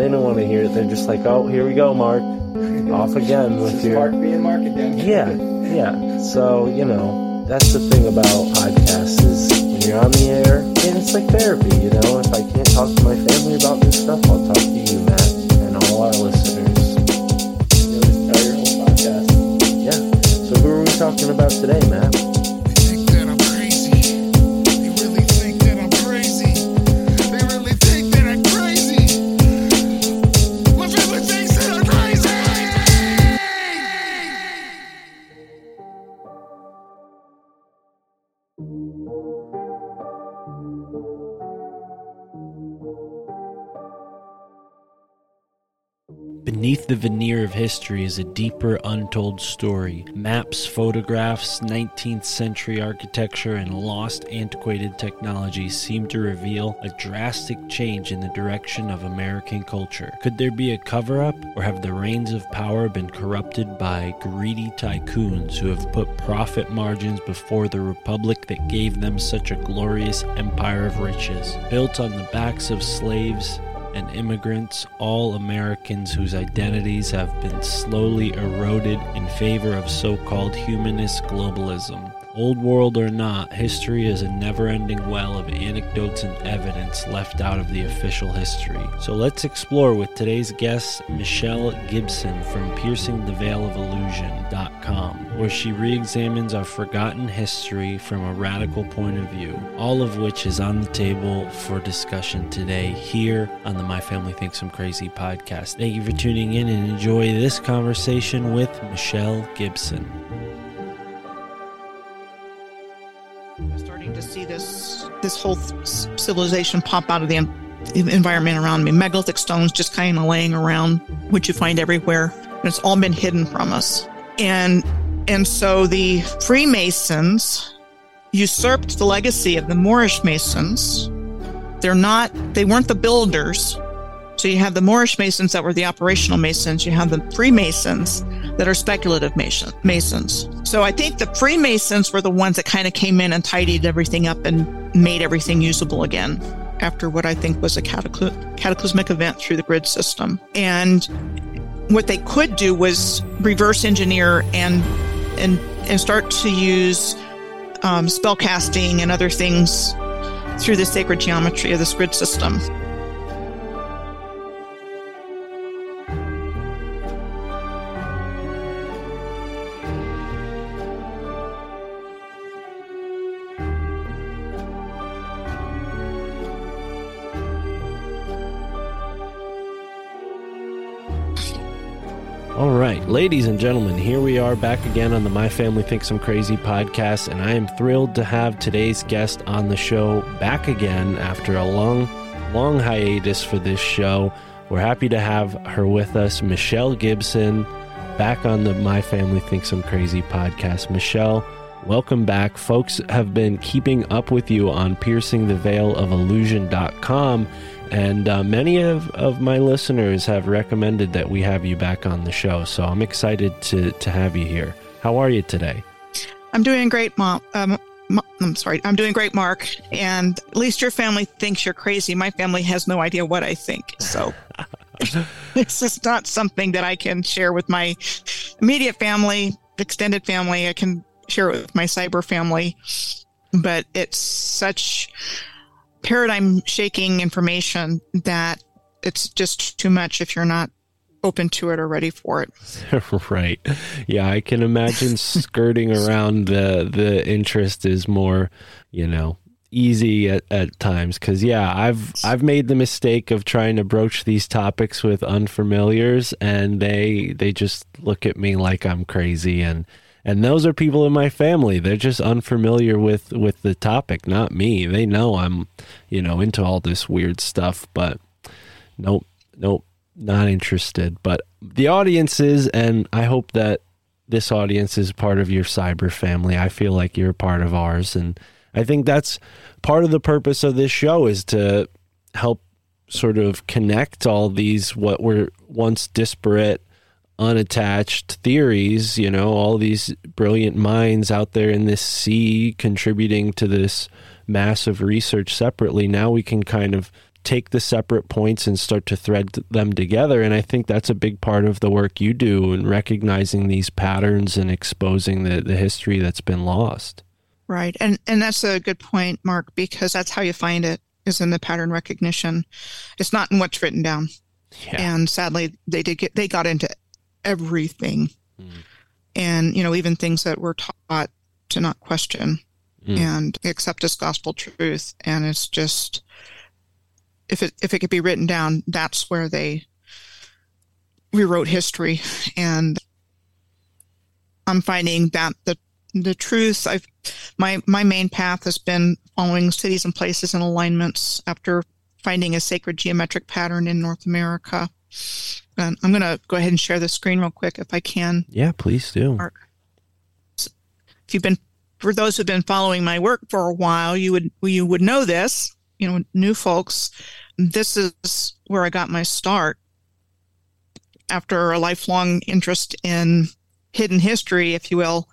They don't want to hear it. They're just like, oh, here we go, Mark. Off again with your. Mark being Mark again. Yeah, yeah. So, you know, that's the thing about podcasts is when you're on the air, and it's like therapy, you know? If I can't talk to my family about this stuff, I'll talk to you, Matt, and all our listeners. You know, just tell your whole podcast. Yeah. So who are we talking about today, Matt? Beneath the veneer of history is a deeper, untold story. Maps, photographs, 19th century architecture, and lost, antiquated technology seem to reveal a drastic change in the direction of American culture. Could there be a cover up, or have the reins of power been corrupted by greedy tycoons who have put profit margins before the republic that gave them such a glorious empire of riches? Built on the backs of slaves, and immigrants, all Americans whose identities have been slowly eroded in favor of so called humanist globalism. Old world or not, history is a never ending well of anecdotes and evidence left out of the official history. So let's explore with today's guest, Michelle Gibson from PiercingTheVeilOfIllusion.com, where she re examines our forgotten history from a radical point of view, all of which is on the table for discussion today here on the My Family Thinks I'm Crazy podcast. Thank you for tuning in and enjoy this conversation with Michelle Gibson. Starting to see this this whole civilization pop out of the en- environment around me. Megalithic stones just kind of laying around, which you find everywhere, and it's all been hidden from us. And and so the Freemasons usurped the legacy of the Moorish Masons. They're not they weren't the builders. So you have the Moorish Masons that were the operational Masons. You have the Freemasons that are speculative Masons. So I think the Freemasons were the ones that kind of came in and tidied everything up and made everything usable again after what I think was a catacly- cataclysmic event through the grid system. And what they could do was reverse engineer and and and start to use um, spell casting and other things through the sacred geometry of this grid system. Ladies and gentlemen, here we are back again on the My Family Thinks I'm Crazy podcast, and I am thrilled to have today's guest on the show back again after a long, long hiatus for this show. We're happy to have her with us, Michelle Gibson, back on the My Family Thinks I'm Crazy podcast. Michelle, welcome back. Folks have been keeping up with you on piercingtheveilofillusion.com, and uh, many of, of my listeners have recommended that we have you back on the show. So I'm excited to, to have you here. How are you today? I'm doing great, Mom. Um, I'm sorry. I'm doing great, Mark. And at least your family thinks you're crazy. My family has no idea what I think. So this is not something that I can share with my immediate family, extended family. I can share it with my cyber family, but it's such paradigm shaking information that it's just too much if you're not open to it or ready for it. right. Yeah, I can imagine skirting around the the interest is more, you know, easy at, at times cuz yeah, I've I've made the mistake of trying to broach these topics with unfamiliars and they they just look at me like I'm crazy and and those are people in my family. They're just unfamiliar with with the topic, not me. They know I'm, you know, into all this weird stuff, but nope, nope not interested. But the audience is, and I hope that this audience is part of your cyber family. I feel like you're part of ours. And I think that's part of the purpose of this show is to help sort of connect all these what were once disparate unattached theories you know all these brilliant minds out there in this sea contributing to this massive research separately now we can kind of take the separate points and start to thread them together. And I think that's a big part of the work you do in recognizing these patterns and exposing the, the history that's been lost. Right. And and that's a good point, Mark, because that's how you find it is in the pattern recognition. It's not in what's written down. Yeah. And sadly they did get they got into everything. Mm. And, you know, even things that were taught to not question Mm. and accept as gospel truth. And it's just if it if it could be written down, that's where they rewrote history. And I'm finding that the the truth I've my my main path has been following cities and places and alignments after finding a sacred geometric pattern in North America. And I'm going to go ahead and share the screen real quick if I can. Yeah, please do. If you've been for those who've been following my work for a while, you would you would know this. You know, new folks, this is where I got my start after a lifelong interest in hidden history, if you will,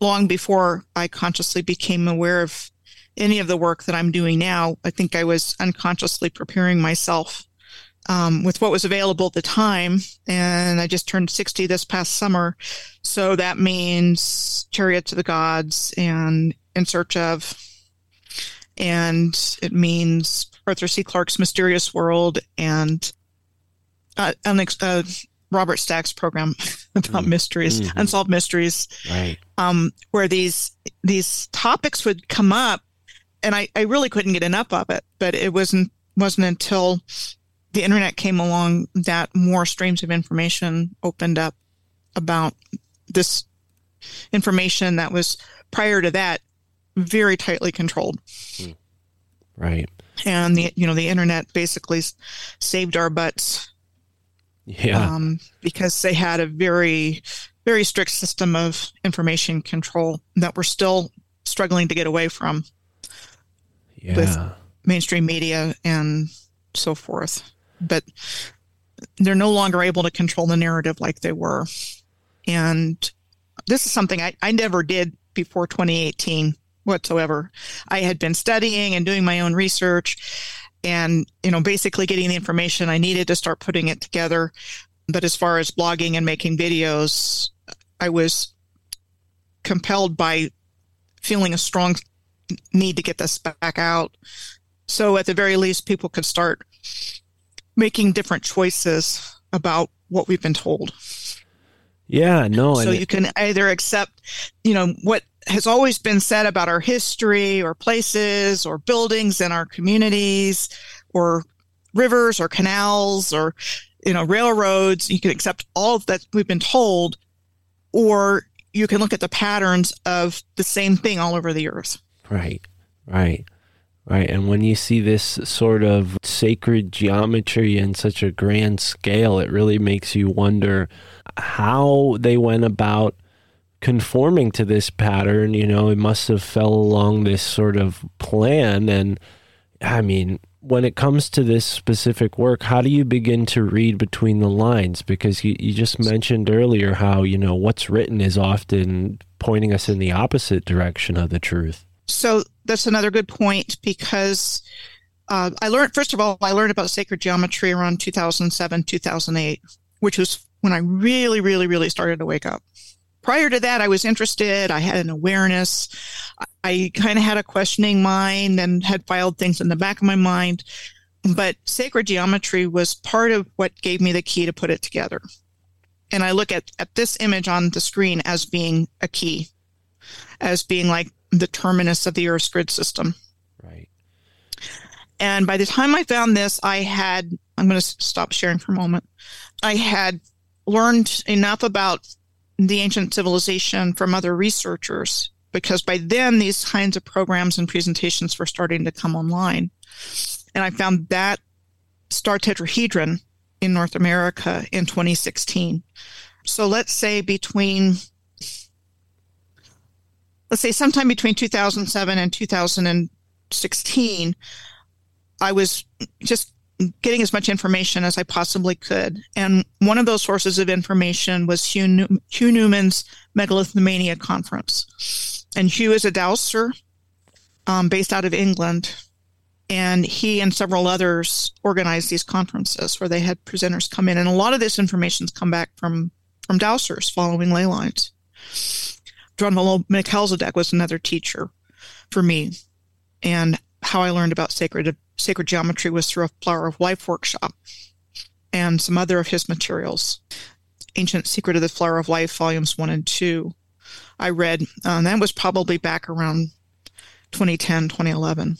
long before I consciously became aware of any of the work that I'm doing now. I think I was unconsciously preparing myself um, with what was available at the time. And I just turned 60 this past summer. So that means Chariot to the Gods and In Search of. And it means Arthur C. Clarke's Mysterious World and uh, unex- uh, Robert Stack's program about mysteries, Mhm. unsolved mysteries Right. um, where these these topics would come up, and I, I really couldn't get enough of it. But it wasn't wasn't until the internet came along that more streams of information opened up about this information that was prior to that very tightly controlled Right. and the you know the internet basically saved our butts Yeah. um, because they had a very very strict system of information control that we're still struggling to get away from yeah. mainstream media and so forth but they're no longer able to control the narrative like they were. And this is something I, I never did before 2018 whatsoever. I had been studying and doing my own research and you know basically getting the information i needed to start putting it together. But as far as blogging and making videos i was compelled by feeling a strong need to get this back out. So at the very least people could start making different choices about what we've been told Yeah. No. so you can either accept you know what has always been said about our history or places or buildings in our communities or rivers or canals or you know railroads you can accept all of that we've been told or you can look at the patterns of the same thing all over the earth Right. Right. Right. And when you see this sort of sacred geometry in such a grand scale, it really makes you wonder how they went about conforming to this pattern. You know, it must have fell along this sort of plan. And I mean, when it comes to this specific work, how do you begin to read between the lines? Because you, you just mentioned earlier how, you know, what's written is often pointing us in the opposite direction of the truth. So that's another good point because uh, I learned, first of all, I learned about sacred geometry around 2007, 2008, which was when I really, really, really started to wake up. Prior to that, I was interested. I had an awareness. I kind of had a questioning mind and had filed things in the back of my mind. But sacred geometry was part of what gave me the key to put it together. And I look at, at this image on the screen as being a key, as being like the terminus of the Earth's grid system. Right. And by the time I found this, I had, I'm going to stop sharing for a moment. I had learned enough about the ancient civilization from other researchers because by then these kinds of programs and presentations were starting to come online. And I found that star tetrahedron in North America in 2016. So let's say between let's say sometime between 2007 and 2016, I was just getting as much information as I possibly could. And one of those sources of information was Hugh, New- Hugh Newman's Megalithomania Conference. And Hugh is a dowser um, based out of England. And he and several others organized these conferences where they had presenters come in. And a lot of this information's come back from, from dowsers following ley lines. Drunvalo Melchizedek was another teacher for me. And how I learned about sacred sacred geometry was through a Flower of Life workshop and some other of his materials. Ancient Secret of the Flower of Life, volumes one and two. I read, and that was probably back around 2010, 2011.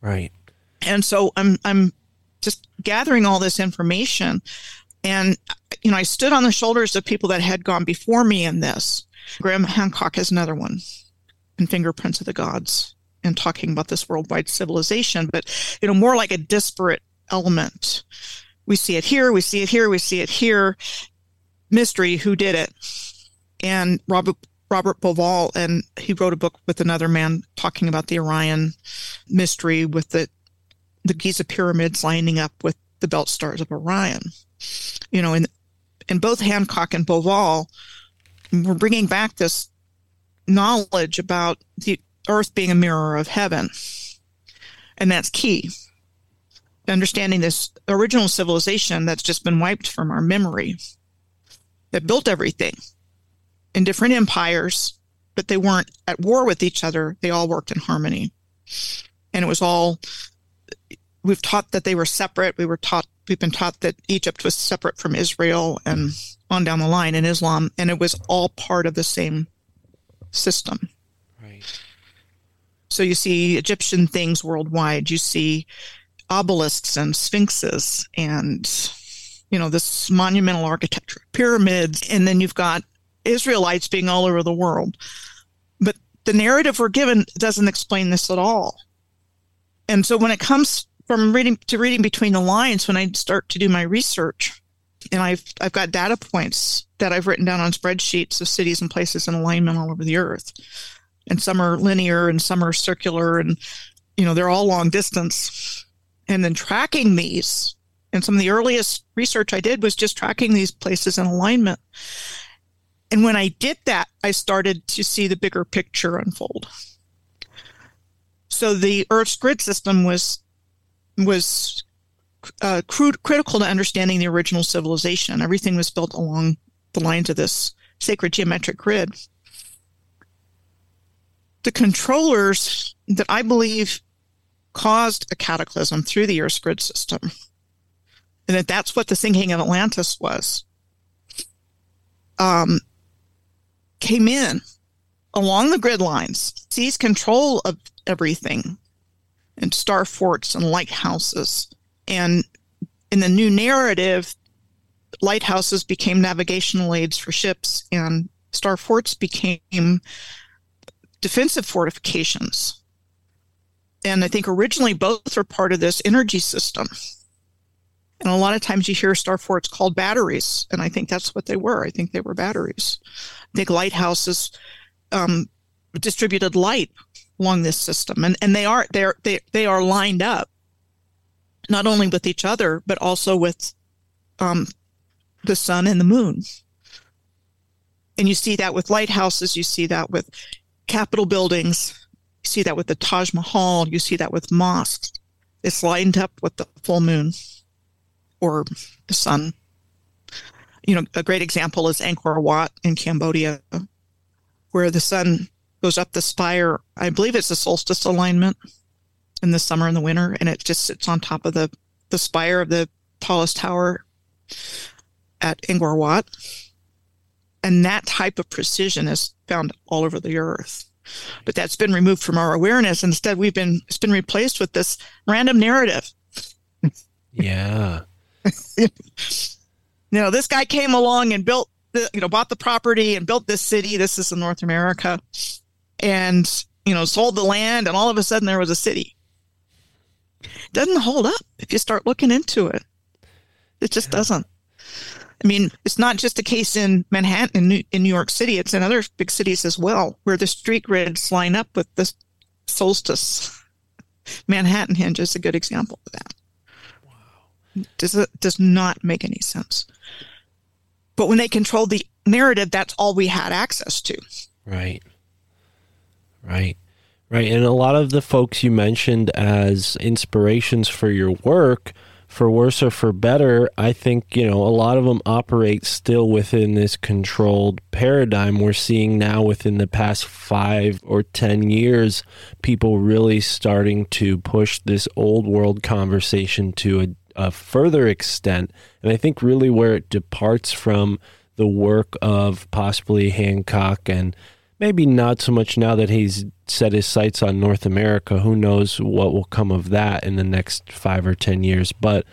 Right. And so I'm, I'm just gathering all this information. And, you know, I stood on the shoulders of people that had gone before me in this. Graham Hancock is another one in Fingerprints of the Gods and talking about this worldwide civilization, but, you know, more like a disparate element. We see it here, we see it here, we see it here. Mystery, who did it? And Robert Robert Bauval, and he wrote a book with another man talking about the Orion mystery with the the Giza pyramids lining up with the belt stars of Orion. You know, in in both Hancock and We're bringing back this knowledge about the Earth being a mirror of heaven, and that's key. Understanding this original civilization that's just been wiped from our memory, that built everything in different empires, but they weren't at war with each other. They all worked in harmony, and it was all we've taught that they were separate. We were taught, we've been taught that Egypt was separate from Israel and on down the line in Islam, and it was all part of the same system. Right. So you see Egyptian things worldwide. You see obelisks and sphinxes and, you know, this monumental architecture, pyramids. And then you've got Israelites being all over the world. But the narrative we're given doesn't explain this at all. And so when it comes from reading to reading between the lines, when I start to do my research, and I've I've got data points that I've written down on spreadsheets of cities and places in alignment all over the earth, and some are linear and some are circular, and you know they're all long distance, and then tracking these. And some of the earliest research I did was just tracking these places in alignment. And when I did that, I started to see the bigger picture unfold. So the Earth's grid system was was uh, crude, critical to understanding the original civilization. Everything was built along the lines of this sacred geometric grid. The controllers that I believe caused a cataclysm through the Earth's grid system, and that that's what the sinking of Atlantis was, um, came in along the grid lines, seized control of everything, and star forts and lighthouses. And in the new narrative, lighthouses became navigational aids for ships, and star forts became defensive fortifications. And I think originally both were part of this energy system. And a lot of times you hear star forts called batteries, and I think that's what they were. I think they were batteries. I think lighthouses um, distributed light along this system, and and they are they're, they they are lined up, not only with each other but also with um, the sun and the moon. And you see that with lighthouses. You see that with Capitol buildings. You see that with the Taj Mahal. You see that with mosques. It's lined up with the full moon or the sun. You know, a great example is Angkor Wat in Cambodia, where the sun goes up the spire. I believe it's a solstice alignment in the summer and the winter, and it just sits on top of the, the spire of the tallest tower at Angkor Wat. And that type of precision is found all over the earth. But that's been removed from our awareness. Instead, we've been it's been replaced with this random narrative. Yeah. you know, this guy came along and built the, you know, bought the property and built this city. This is in North America. And, you know, sold the land and all of a sudden there was a city. It doesn't hold up if you start looking into it. It just doesn't. I mean, it's not just a case in Manhattan in New, in New York City. It's in other big cities as well, where the street grids line up with the solstice. Manhattan Hinge is a good example of that. Wow. Does it does not make any sense. But when they controlled the narrative, that's all we had access to. Right. Right. Right. And a lot of the folks you mentioned as inspirations for your work for worse or for better, I think, you know, a lot of them operate still within this controlled paradigm we're seeing now within the past five or 10 years. People really starting to push this old world conversation to a, a further extent. And I think really where it departs from the work of possibly Hancock and maybe not so much now that he's set his sights on North America. Who knows what will come of that in the next five or 10 years. But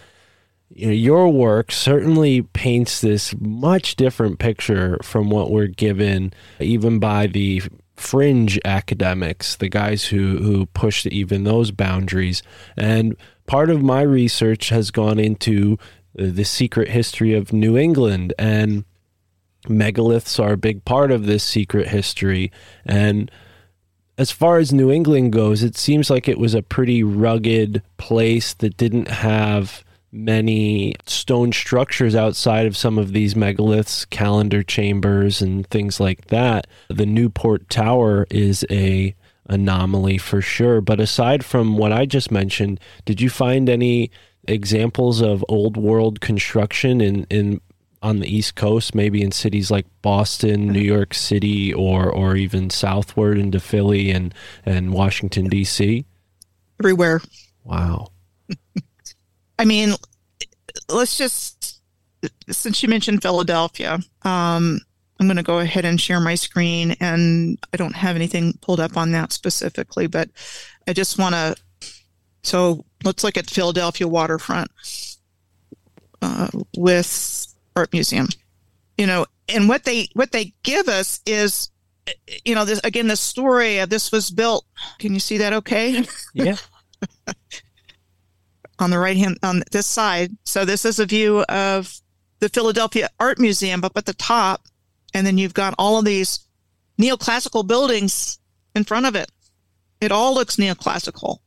you know, your work certainly paints this much different picture from what we're given, even by the fringe academics, the guys who, who push even those boundaries. And part of my research has gone into the secret history of New England and megaliths are a big part of this secret history. And as far as New England goes, it seems like it was a pretty rugged place that didn't have many stone structures outside of some of these megaliths, calendar chambers, and things like that. The Newport Tower is a anomaly for sure. But aside from what I just mentioned, did you find any examples of old world construction in, in on the East Coast, maybe in cities like Boston, New York City, or or even southward into Philly and and Washington D.C. Everywhere. Wow. I mean, let's just since you mentioned Philadelphia, um, I'm going to go ahead and share my screen, and I don't have anything pulled up on that specifically, but I just want to. So let's look at Philadelphia waterfront uh, with art museum. You know and what they what they give us is you know this again the story of this was built can you see that okay? Yeah. On the right hand on this side. So this is a view of the philadelphia art museum up at the top and then you've got all of these neoclassical buildings in front of it. It all looks neoclassical.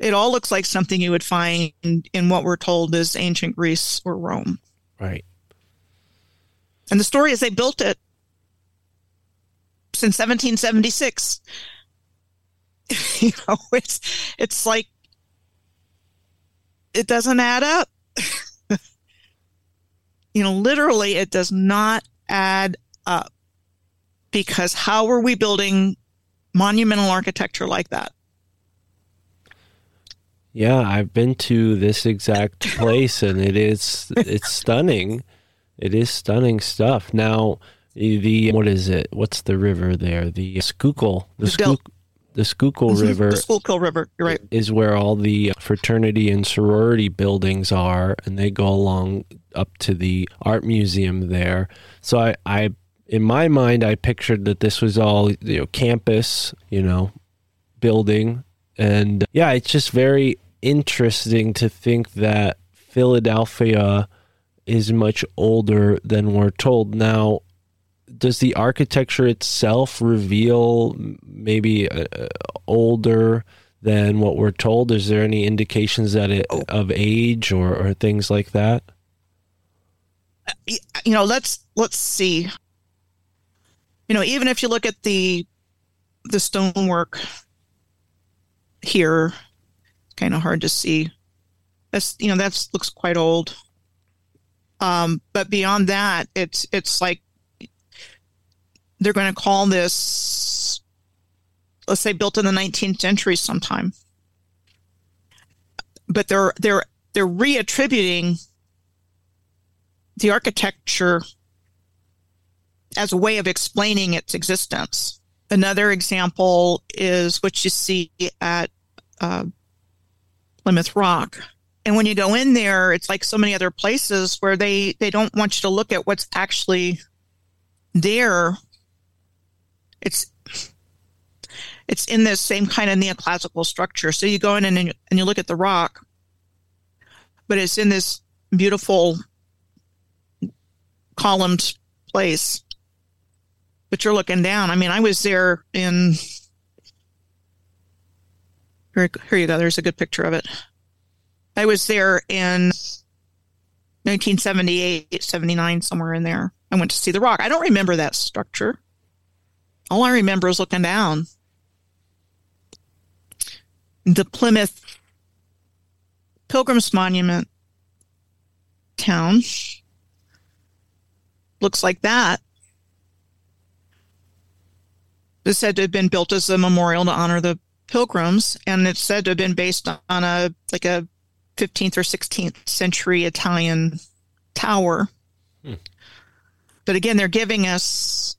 It all looks like something you would find in what we're told is ancient greece or rome Right. And the story is they built it since 1776. you know, it's it's like it doesn't add up. you know, literally it does not add up. Because how are we building monumental architecture like that? Yeah, I've been to this exact place and it is it's stunning. It is stunning stuff. Now, the what is it? What's the river there? The Schuylkill, the Schuylkill, the Schuylkill mm-hmm. River. The Schuylkill River, you're right. Is where all the uh, fraternity and sorority buildings are and they go along up to the art museum there. So I I in my mind I pictured that this was all, you know, campus, you know, building And yeah, it's just very interesting to think that Philadelphia is much older than we're told. Now, does the architecture itself reveal maybe uh, older than what we're told? Is there any indications that it of age or, or things like that? you know let's let's see you know even if you look at the the stonework here It's kind of hard to see. That's you know that's looks quite old. Um but beyond that it's it's like they're going to call this let's say built in the 19th century sometime. But they're they're they're reattributing the architecture as a way of explaining its existence. Another example is what you see at uh, Plymouth Rock. And when you go in there, it's like so many other places where they, they don't want you to look at what's actually there. It's it's in this same kind of neoclassical structure. So you go in and, and you look at the rock, but it's in this beautiful columned place. But you're looking down. I mean, I was there in. Here, here you go. There's a good picture of it. I was there in 1978, 79, somewhere in there. I went to see the rock. I don't remember that structure. All I remember is looking down. The Plymouth Pilgrims Monument town looks like that. It's said to have been built as a memorial to honor the pilgrims, and it's said to have been based on a like a 15th or 16th century Italian tower. Hmm. But again, they're giving us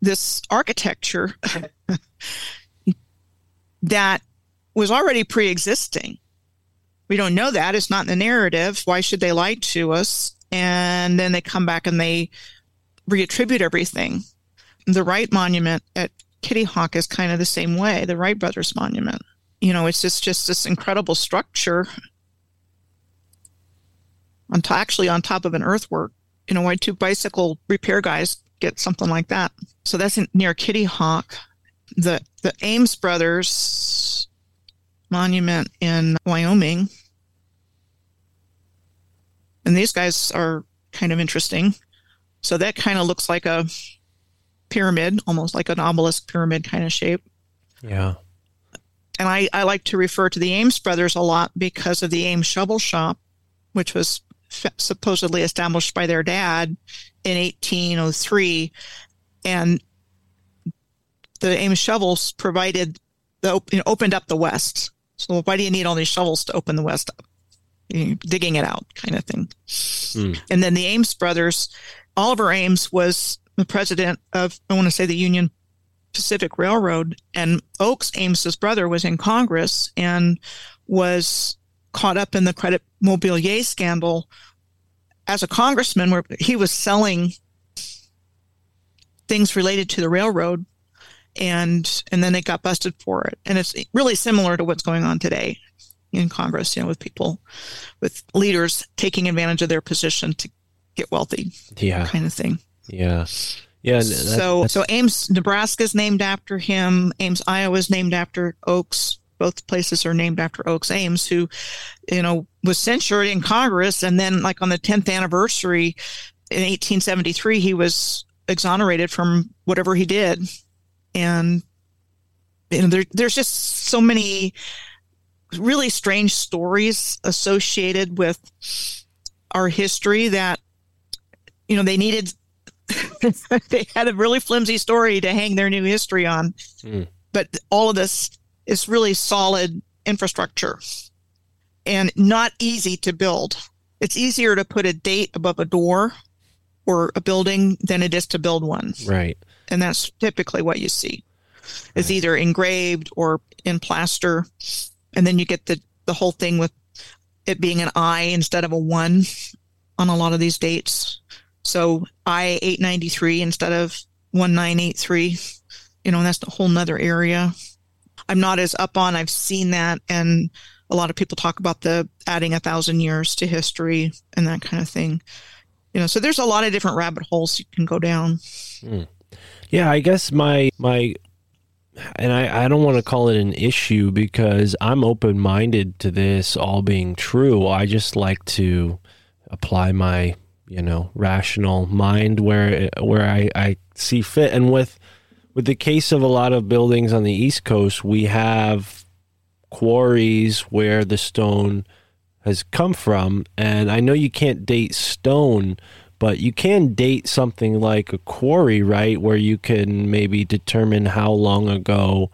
this architecture that was already pre-existing. We don't know that; it's not in the narrative. Why should they lie to us? And then they come back and they reattribute everything. The Wright Monument at Kitty Hawk is kind of the same way. The Wright Brothers Monument. You know, it's just just this incredible structure on to, actually on top of an earthwork. You know, why two bicycle repair guys get something like that? So that's in, near Kitty Hawk. The the Ames Brothers Monument in Wyoming. And these guys are kind of interesting. So that kind of looks like a pyramid, almost like an obelisk pyramid kind of shape. Yeah. And I, I like to refer to the Ames brothers a lot because of the Ames Shovel Shop, which was f- supposedly established by their dad in 1803. And the Ames shovels provided the you know, opened up the West. So why do you need all these shovels to open the West up? You know, digging it out, kind of thing. Hmm. And then the Ames brothers, Oliver Ames was the president of I want to say the Union Pacific Railroad, and Oakes Ames's brother was in Congress and was caught up in the credit mobilier scandal as a congressman, where he was selling things related to the railroad, and and then they got busted for it. And it's really similar to what's going on today in Congress, you know, with people, with leaders taking advantage of their position to get wealthy, Yeah. kind of thing. Yeah. Yeah. that- so that's- so Ames, Nebraska is named after him. Ames, Iowa is named after Oakes. Both places are named after Oakes Ames, who, you know, was censured in Congress, and then like on the 10th anniversary in 1873, he was exonerated from whatever he did, and you know, there, there's just so many really strange stories associated with our history that you know they needed they had a really flimsy story to hang their new history on. Hmm. But all of this is really solid infrastructure and not easy to build. It's easier to put a date above a door or a building than it is to build one. right. And that's typically what you see. It's either engraved or in plaster. And then you get the, the whole thing with it being an I instead of a one on a lot of these dates. So I 893 instead of 1983. You know, that's a whole nother area. I'm not as up on. I've seen that, and a lot of people talk about the adding a thousand years to history and that kind of thing. You know, so there's a lot of different rabbit holes you can go down. Hmm. Yeah, I guess my my and I, I don't want to call it an issue because I'm open minded to this all being true. I just like to apply my, you know, rational mind where where I, I see fit. And with with the case of a lot of buildings on the East Coast, we have quarries where the stone has come from. And I know you can't date stone, but you can date something like a quarry, right? Where you can maybe determine how long ago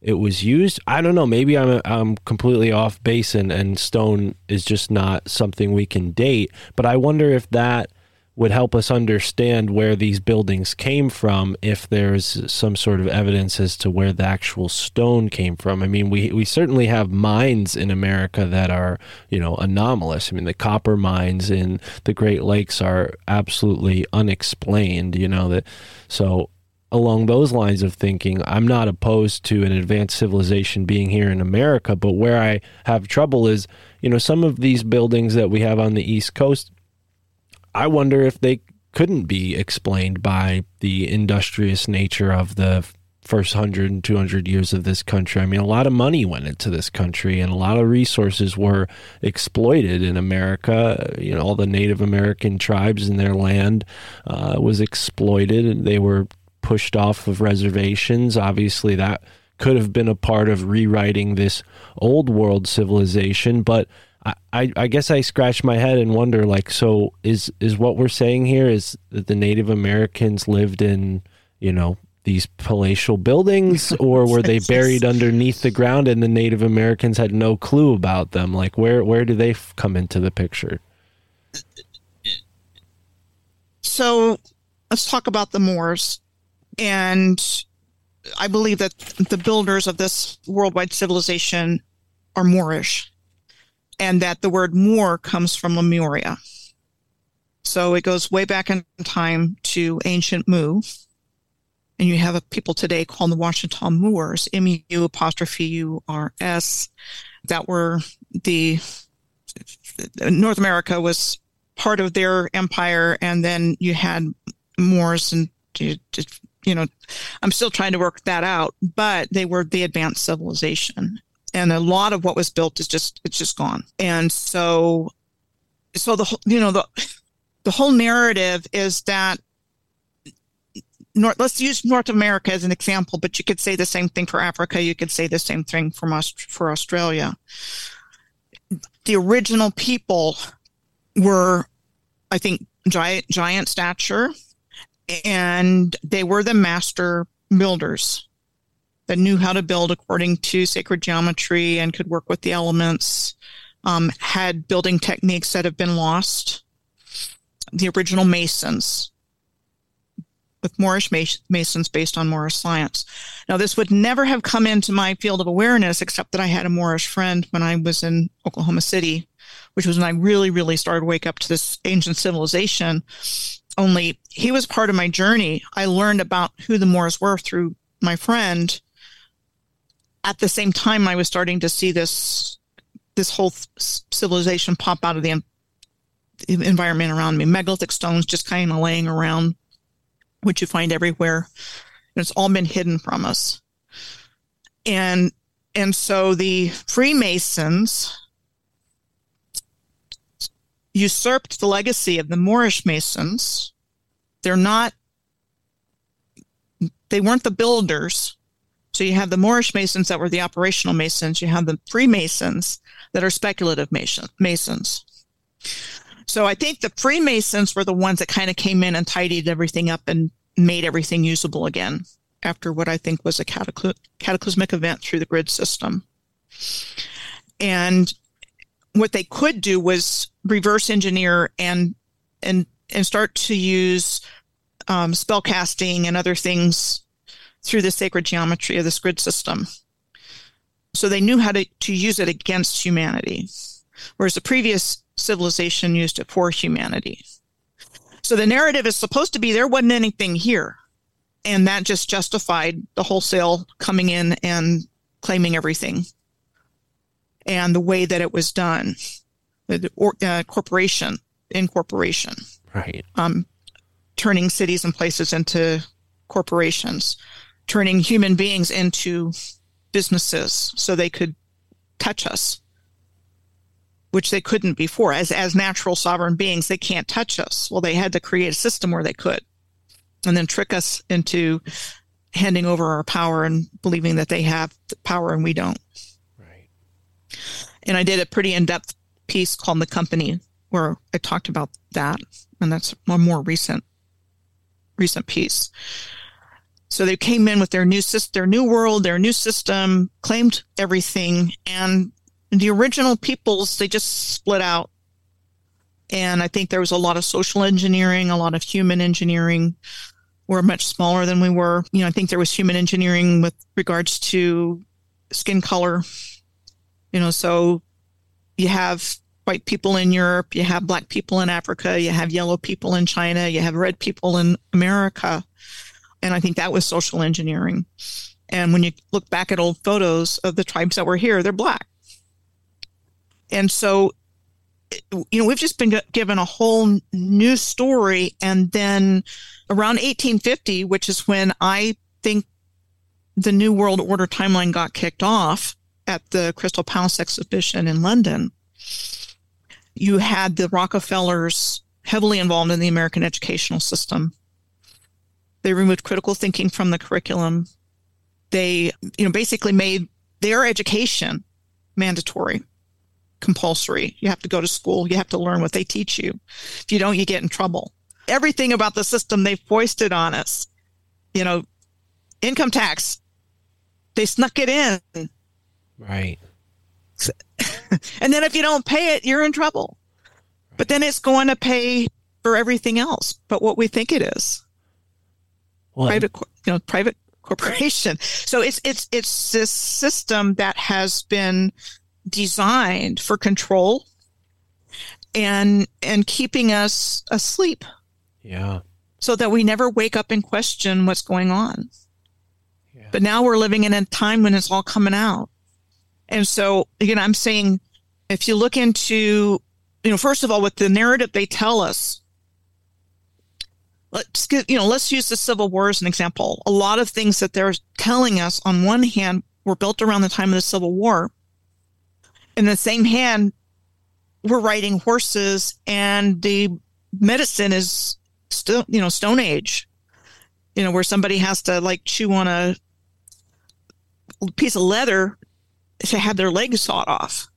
it was used. I don't know. Maybe I'm I'm completely off base and, and stone is just not something we can date. But I wonder if that would help us understand where these buildings came from if there's some sort of evidence as to where the actual stone came from. I mean, we, we certainly have mines in America that are, you know, anomalous. I mean, the copper mines in the Great Lakes are absolutely unexplained, you know, that so along those lines of thinking, I'm not opposed to an advanced civilization being here in America, but where I have trouble is, you know, some of these buildings that we have on the East Coast I wonder if they couldn't be explained by the industrious nature of the first 100 and 200 years of this country. I mean, a lot of money went into this country and a lot of resources were exploited in America. You know, all the Native American tribes in their land uh, was exploited and they were pushed off of reservations. Obviously, that could have been a part of rewriting this old world civilization, but I, I guess I scratch my head and wonder like so is is what we're saying here is that the Native Americans lived in you know these palatial buildings or were they buried underneath the ground and the Native Americans had no clue about them like where where do they f- come into the picture So let's talk about the Moors. And I believe that the builders of this worldwide civilization are Moorish and that the word Moor comes from Lemuria. So it goes way back in time to ancient Mu. And you have a people today called the Washitaw Moors, M U apostrophe U R S, that were the North America was part of their empire. And then you had Moors and you know, I'm still trying to work that out, but they were the advanced civilization and a lot of what was built is just it's just gone and so so the you know the the whole narrative is that North, let's use North America as an example, but you could say the same thing for Africa. You could say the same thing from us for Australia. The original people were, I think, giant giant stature, and they were the master builders that knew how to build according to sacred geometry and could work with the elements, um, had building techniques that have been lost. The original Masons, with Moorish Masons based on Moorish science. Now, this would never have come into my field of awareness except that I had a Moorish friend when I was in Oklahoma City, which was when I really, really started to wake up to this ancient civilization. Only he was part of my journey. I learned about who the Moors were through my friend at the same time, I was starting to see this this whole civilization pop out of the environment around me. Megalithic stones just kind of laying around, which you find everywhere. And it's all been hidden from us. And and so the Freemasons usurped the legacy of the Moorish Masons. They're not they weren't the builders so you have the Moorish Masons that were the operational Masons. You have the Freemasons that are speculative Masons. So I think the Freemasons were the ones that kind of came in and tidied everything up and made everything usable again after what I think was a cataclysmic event through the grid system. And what they could do was reverse engineer and and and start to use um, spell casting and other things through the sacred geometry of this grid system. So they knew how to, to use it against humanity, whereas the previous civilization used it for humanity. So the narrative is supposed to be there wasn't anything here. And that just justified the wholesale coming in and claiming everything and the way that it was done, or, uh, corporation, incorporation, Right. um, turning cities and places into corporations, turning human beings into businesses so they could touch us, which they couldn't before. As as natural sovereign beings, they can't touch us. Well, they had to create a system where they could, and then trick us into handing over our power and believing that they have the power and we don't. Right. And I did a pretty in depth piece called The Company where I talked about that. And that's a more recent, recent piece. So they came in with their new system, their new world, their new system, claimed everything. And the original peoples, they just split out. And I think there was a lot of social engineering, a lot of human engineering. We're much smaller than we were. You know, I think there was human engineering with regards to skin color. You know, so you have white people in Europe, you have black people in Africa, you have yellow people in China, you have red people in America. And I think that was social engineering. And when you look back at old photos of the tribes that were here, they're black. And so, you know, we've just been given a whole new story. And then around 1850, which is when I think the New World Order timeline got kicked off at the Crystal Palace exhibition in London, you had the Rockefellers heavily involved in the American educational system. They removed critical thinking from the curriculum. They, you know, basically made their education mandatory, compulsory. You have to go to school. You have to learn what they teach you. If you don't, you get in trouble. Everything about the system they foisted on us, you know, income tax, they snuck it in. Right. and then if you don't pay it, you're in trouble. But then it's going to pay for everything else, but what we think it is. Well, Private, you know, private corporation. So it's it's it's this system that has been designed for control and and keeping us asleep yeah. so that we never wake up and question what's going on. Yeah. But now we're living in a time when it's all coming out. And so, again, I'm saying if you look into, you know, first of all, with the narrative they tell us, let's get, you know, let's use the Civil War as an example. A lot of things that they're telling us on one hand were built around the time of the Civil War. In the same hand, we're riding horses and the medicine is still, you know, Stone Age, you know, where somebody has to like chew on a piece of leather to have their legs sawed off.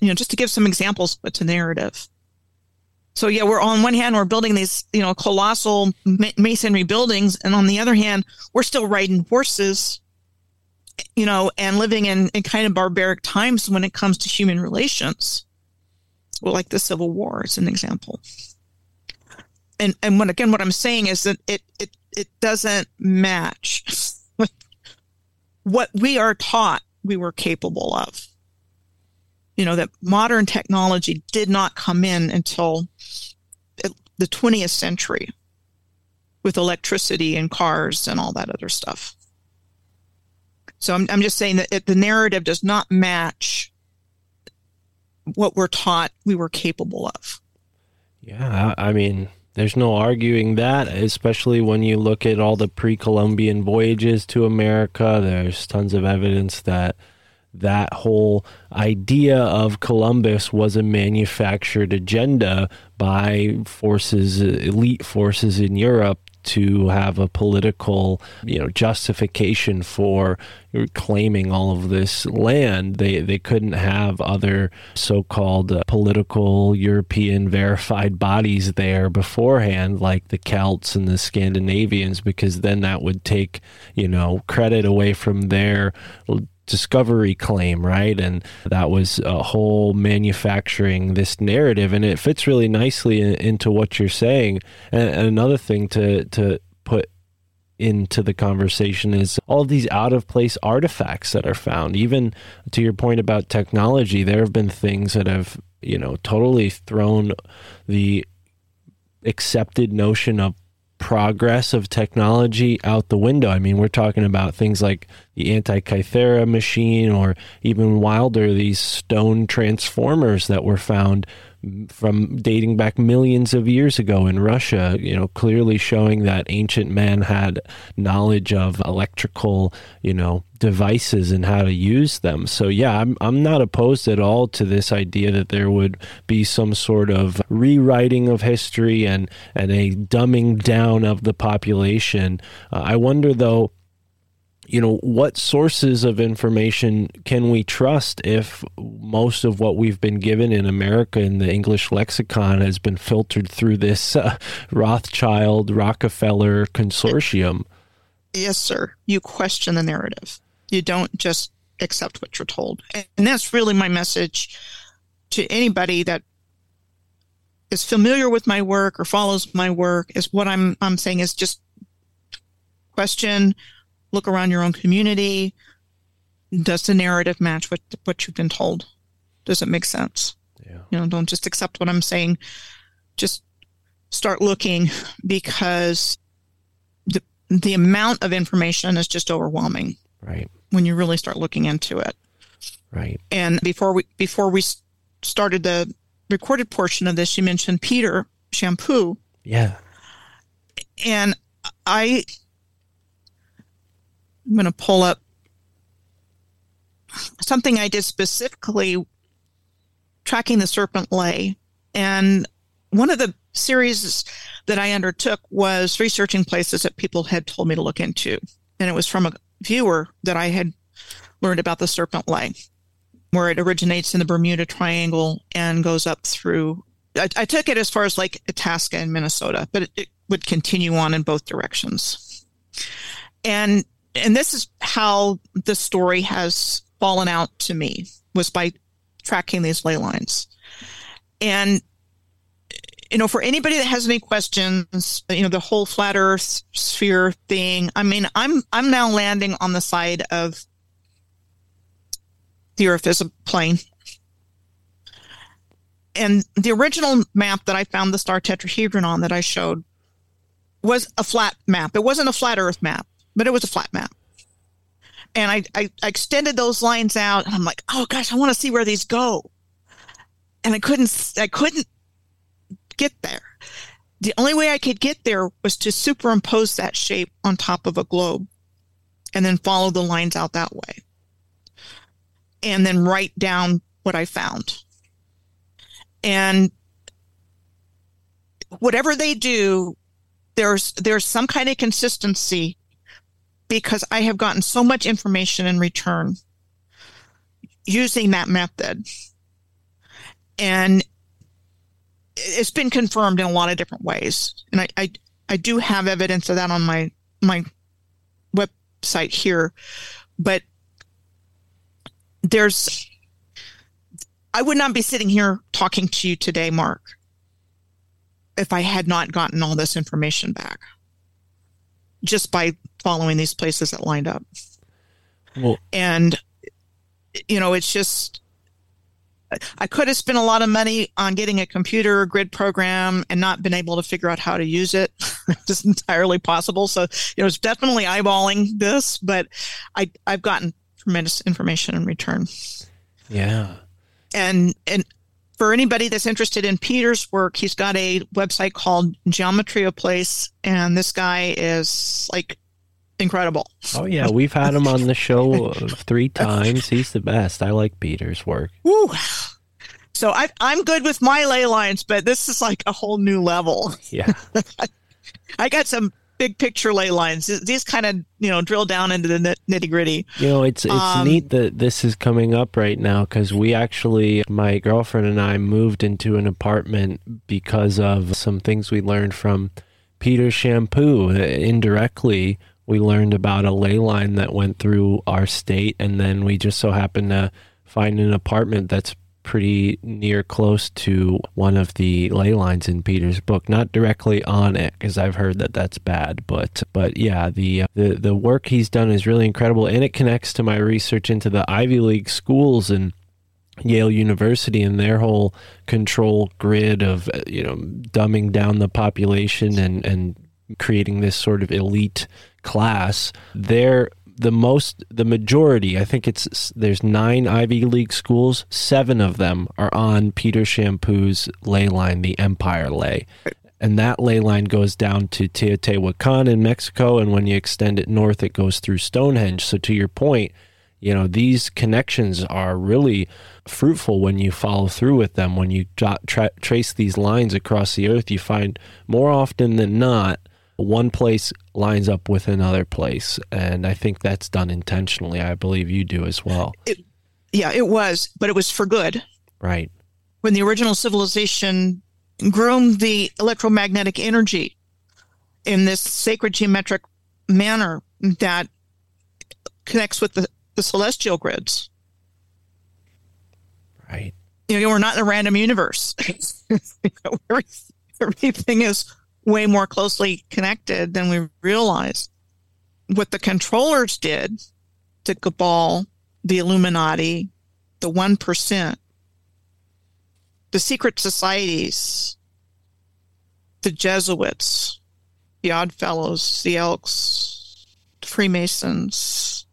You know, just to give some examples, but to narrative. So yeah, we're on one hand, we're building these, you know, colossal masonry buildings. And on the other hand, we're still riding horses, you know, and living in, in kind of barbaric times when it comes to human relations. Well, like the Civil War is an example. And, and when, again, what I'm saying is that it, it, it doesn't match what we are taught we were capable of. You know, that modern technology did not come in until the 20th century with electricity and cars and all that other stuff. So I'm, I'm just saying that it, the narrative does not match what we're taught we were capable of. Yeah, I I mean, there's no arguing that, especially when you look at all the pre-Columbian voyages to America. There's tons of evidence that that whole idea of Columbus was a manufactured agenda by forces, elite forces in Europe to have a political, you know, justification for claiming all of this land. They they couldn't have other so-called uh, political European verified bodies there beforehand, like the Celts and the Scandinavians, because then that would take, you know, credit away from their discovery claim, right? And that was a whole manufacturing this narrative, and it fits really nicely in, into what you're saying. And, and another thing to to put into the conversation is all these out of place artifacts that are found. Even to your point about technology, there have been things that have you know totally thrown the accepted notion of progress of technology out the window. I mean, we're talking about things like the Antikythera machine or even wilder, these stone transformers that were found from dating back millions of years ago in Russia, you know, clearly showing that ancient man had knowledge of electrical, you know, devices and how to use them. So yeah, I'm I'm not opposed at all to this idea that there would be some sort of rewriting of history and and a dumbing down of the population. Uh, I wonder though you know, what sources of information can we trust if most of what we've been given in America in the English lexicon has been filtered through this uh, Rothschild Rockefeller consortium? Yes, sir. You question the narrative. You don't just accept what you're told. And that's really my message to anybody that is familiar with my work or follows my work is what I'm I'm saying is just question look around your own community. Does the narrative match what what you've been told? Does it make sense? Yeah. You know, don't just accept what I'm saying. Just start looking because the the amount of information is just overwhelming Right. when you really start looking into it. Right. And before we before we started the recorded portion of this, you mentioned Peter Champoux, Yeah. and I I'm going to pull up something I did specifically tracking the serpent lay. And one of the series that I undertook was researching places that people had told me to look into. And it was from a viewer that I had learned about the serpent lay, where it originates in the Bermuda Triangle and goes up through. I, I took it as far as like Itasca in Minnesota, but it, it would continue on in both directions. And and this is how the story has fallen out to me was by tracking these ley lines. And you know, for anybody that has any questions, you know, the whole flat earth sphere thing, I mean, I'm I'm now landing on the side of the earth is a plane. And the original map that I found the star tetrahedron on that I showed was a flat map. It wasn't a flat earth map but it was a flat map. And I, I, I extended those lines out and I'm like, oh gosh, I want to see where these go. And I couldn't, I couldn't get there. The only way I could get there was to superimpose that shape on top of a globe and then follow the lines out that way. And then write down what I found. And whatever they do, there's, there's some kind of consistency because I have gotten so much information in return using that method. And it's been confirmed in a lot of different ways. And I, I, I do have evidence of that on my, my website here, but there's, I would not be sitting here talking to you today, Mark, if I had not gotten all this information back just by following these places that lined up. Well, And, you know, it's just, I could have spent a lot of money on getting a computer grid program and not been able to figure out how to use it. it's entirely possible. So, you know, it's definitely eyeballing this, but I, I've gotten tremendous information in return. yeah. And, and, for anybody that's interested in Peter's work, he's got a website called Geometry of Place, and this guy is like incredible. Oh yeah, we've had him on the show three times. He's the best. I like Peter's work. Woo. So I, I'm good with my ley lines, but this is like a whole new level. Yeah. I got some big picture ley lines. These kind of you know drill down into the nitty gritty. You know, it's it's Um, neat that this is coming up right now because we actually, my girlfriend and I, moved into an apartment because of some things we learned from Peter Champoux. Uh, Indirectly, we learned about a ley line that went through our state, and then we just so happened to find an apartment that's pretty near close to one of the ley lines in Peter's book. Not directly on it, because I've heard that that's bad, but but yeah, the the the work he's done is really incredible, and it connects to my research into the Ivy League schools and. Yale University and their whole control grid of uh, you know dumbing down the population and and creating this sort of elite class, they're the most the majority i think it's there's nine ivy league schools. Seven of them are on peter Champoux's ley line the empire ley. And that ley line goes down to teotihuacan in mexico and when you extend it north it goes through stonehenge. So to your point you know these connections are really fruitful when you follow through with them. When you tra- tra- trace these lines across the earth you find more often than not one place lines up with another place and i think that's done intentionally i believe you do as well It, yeah, it was, but it was for good. right When the original civilization groomed the electromagnetic energy in this sacred geometric manner that connects with the, the celestial grids. right You know, we're not in a random universe. You know, everything is way more closely connected than we realize. What the controllers did to Cabal, the Illuminati, the 1%, the secret societies, the Jesuits, the Odd Fellows, the Elks, the Freemasons,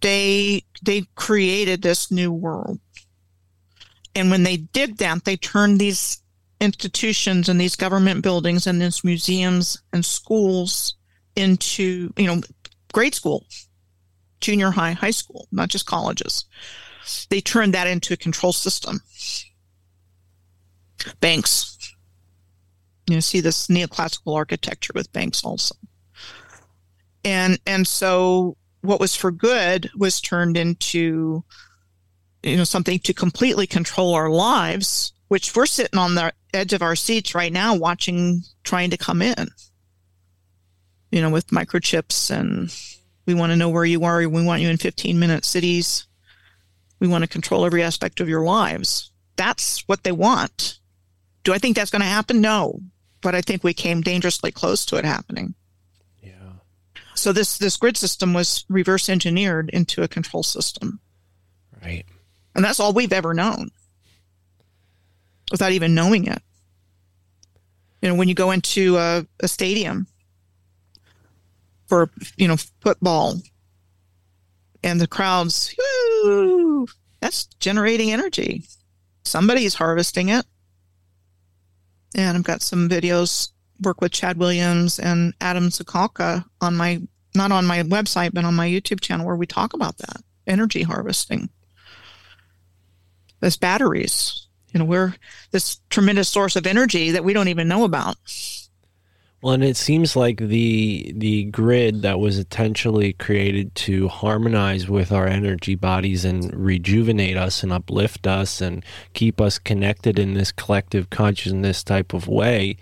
they they created this new world. And when they did that, they turned these institutions and these government buildings and these museums and schools into, you know, grade school, junior high, high school, not just colleges. They turned that into a control system. Banks. You see this neoclassical architecture with banks also. And and so what was for good was turned into you know something to completely control our lives which we're sitting on the edge of our seats right now watching trying to come in. You know with microchips and we want to know where you are. We want you in 15 minute cities. We want to control every aspect of your lives. That's what they want. Do i think that's going to happen? No. But i think we came dangerously close to it happening. Yeah. So this this grid system was reverse engineered into a control system. Right. And that's all we've ever known without even knowing it. You know, when you go into a, a stadium for, you know, football and the crowds, "Woo!" that's generating energy. Somebody's harvesting it. And I've got some videos, work with Chad Williams and Adam Zukalka on my, not on my website, but on my YouTube channel where we talk about that energy harvesting as batteries. You know, we're this tremendous source of energy that we don't even know about. Well, and it seems like the the grid that was intentionally created to harmonize with our energy bodies and rejuvenate us and uplift us and keep us connected in this collective consciousness type of way.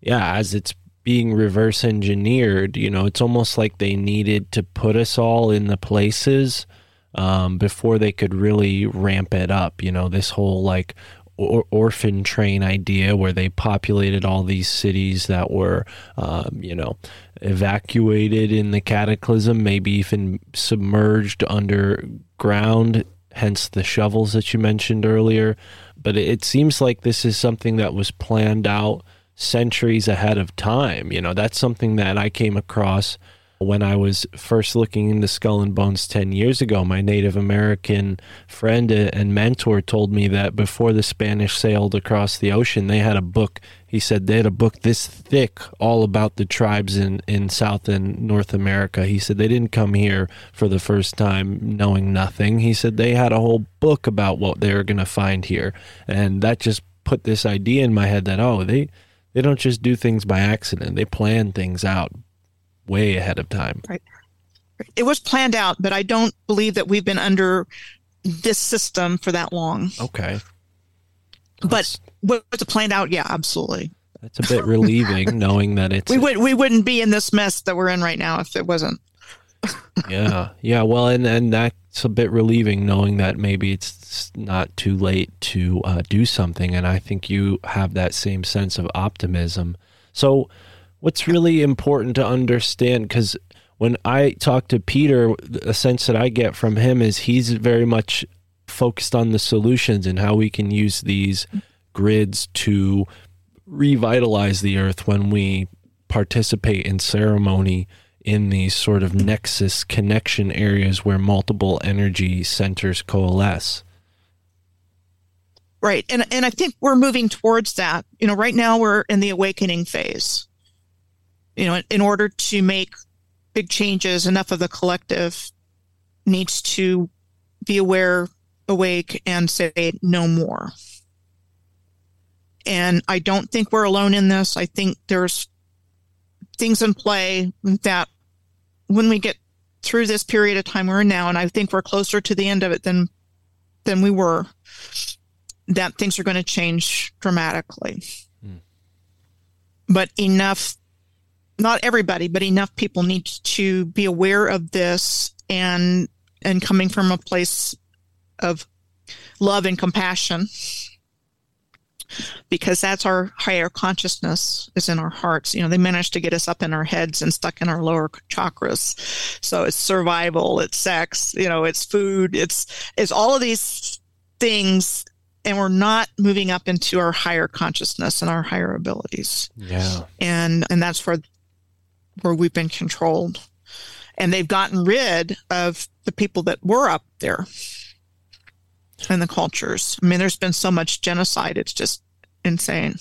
Yeah, as it's being reverse engineered, you know, it's almost like they needed to put us all in the places um, before they could really ramp it up. You know, this whole like or, orphan train idea where they populated all these cities that were, um, you know, evacuated in the cataclysm, maybe even submerged underground, hence the shovels that you mentioned earlier. But it, it seems like this is something that was planned out centuries ahead of time. You know, that's something that I came across when I was first looking into Skull and Bones 10 years ago, my Native American friend and mentor told me that before the Spanish sailed across the ocean, they had a book. He said they had a book this thick all about the tribes in, in South and North America. He said they didn't come here for the first time knowing nothing. He said they had a whole book about what they were going to find here. And that just put this idea in my head that, oh, they, they don't just do things by accident, they plan things out way ahead of time. Right. It was planned out, but I don't believe that we've been under this system for that long. Okay. But was it planned out? Yeah, absolutely. That's a bit relieving knowing that it's We would we wouldn't be in this mess that we're in right now if it wasn't. yeah yeah well and and that's a bit relieving knowing that maybe it's not too late to uh, do something and i think you have that same sense of optimism so what's really important to understand because when i talk to peter a sense that i get from him is he's very much focused on the solutions and how we can use these grids to revitalize the earth when we participate in ceremony in these sort of nexus connection areas where multiple energy centers coalesce. Right. And and I think we're moving towards that. You know, right now we're in the awakening phase. You know, in order to make big changes, enough of the collective needs to be aware, awake, and say no more. And I don't think we're alone in this. I think there's things in play that when we get through this period of time we're in now, and I think we're closer to the end of it than than we were, that things are going to change dramatically. Hmm. But enough, not everybody, but enough people need to be aware of this and and coming from a place of love and compassion because that's our higher consciousness is in our hearts. You know, they managed to get us up in our heads and stuck in our lower chakras. So it's survival, it's sex, you know, it's food, it's it's all of these things and we're not moving up into our higher consciousness and our higher abilities. Yeah. And and that's where where we've been controlled. And they've gotten rid of the people that were up there and the cultures. I mean, there's been so much genocide; it's just insane.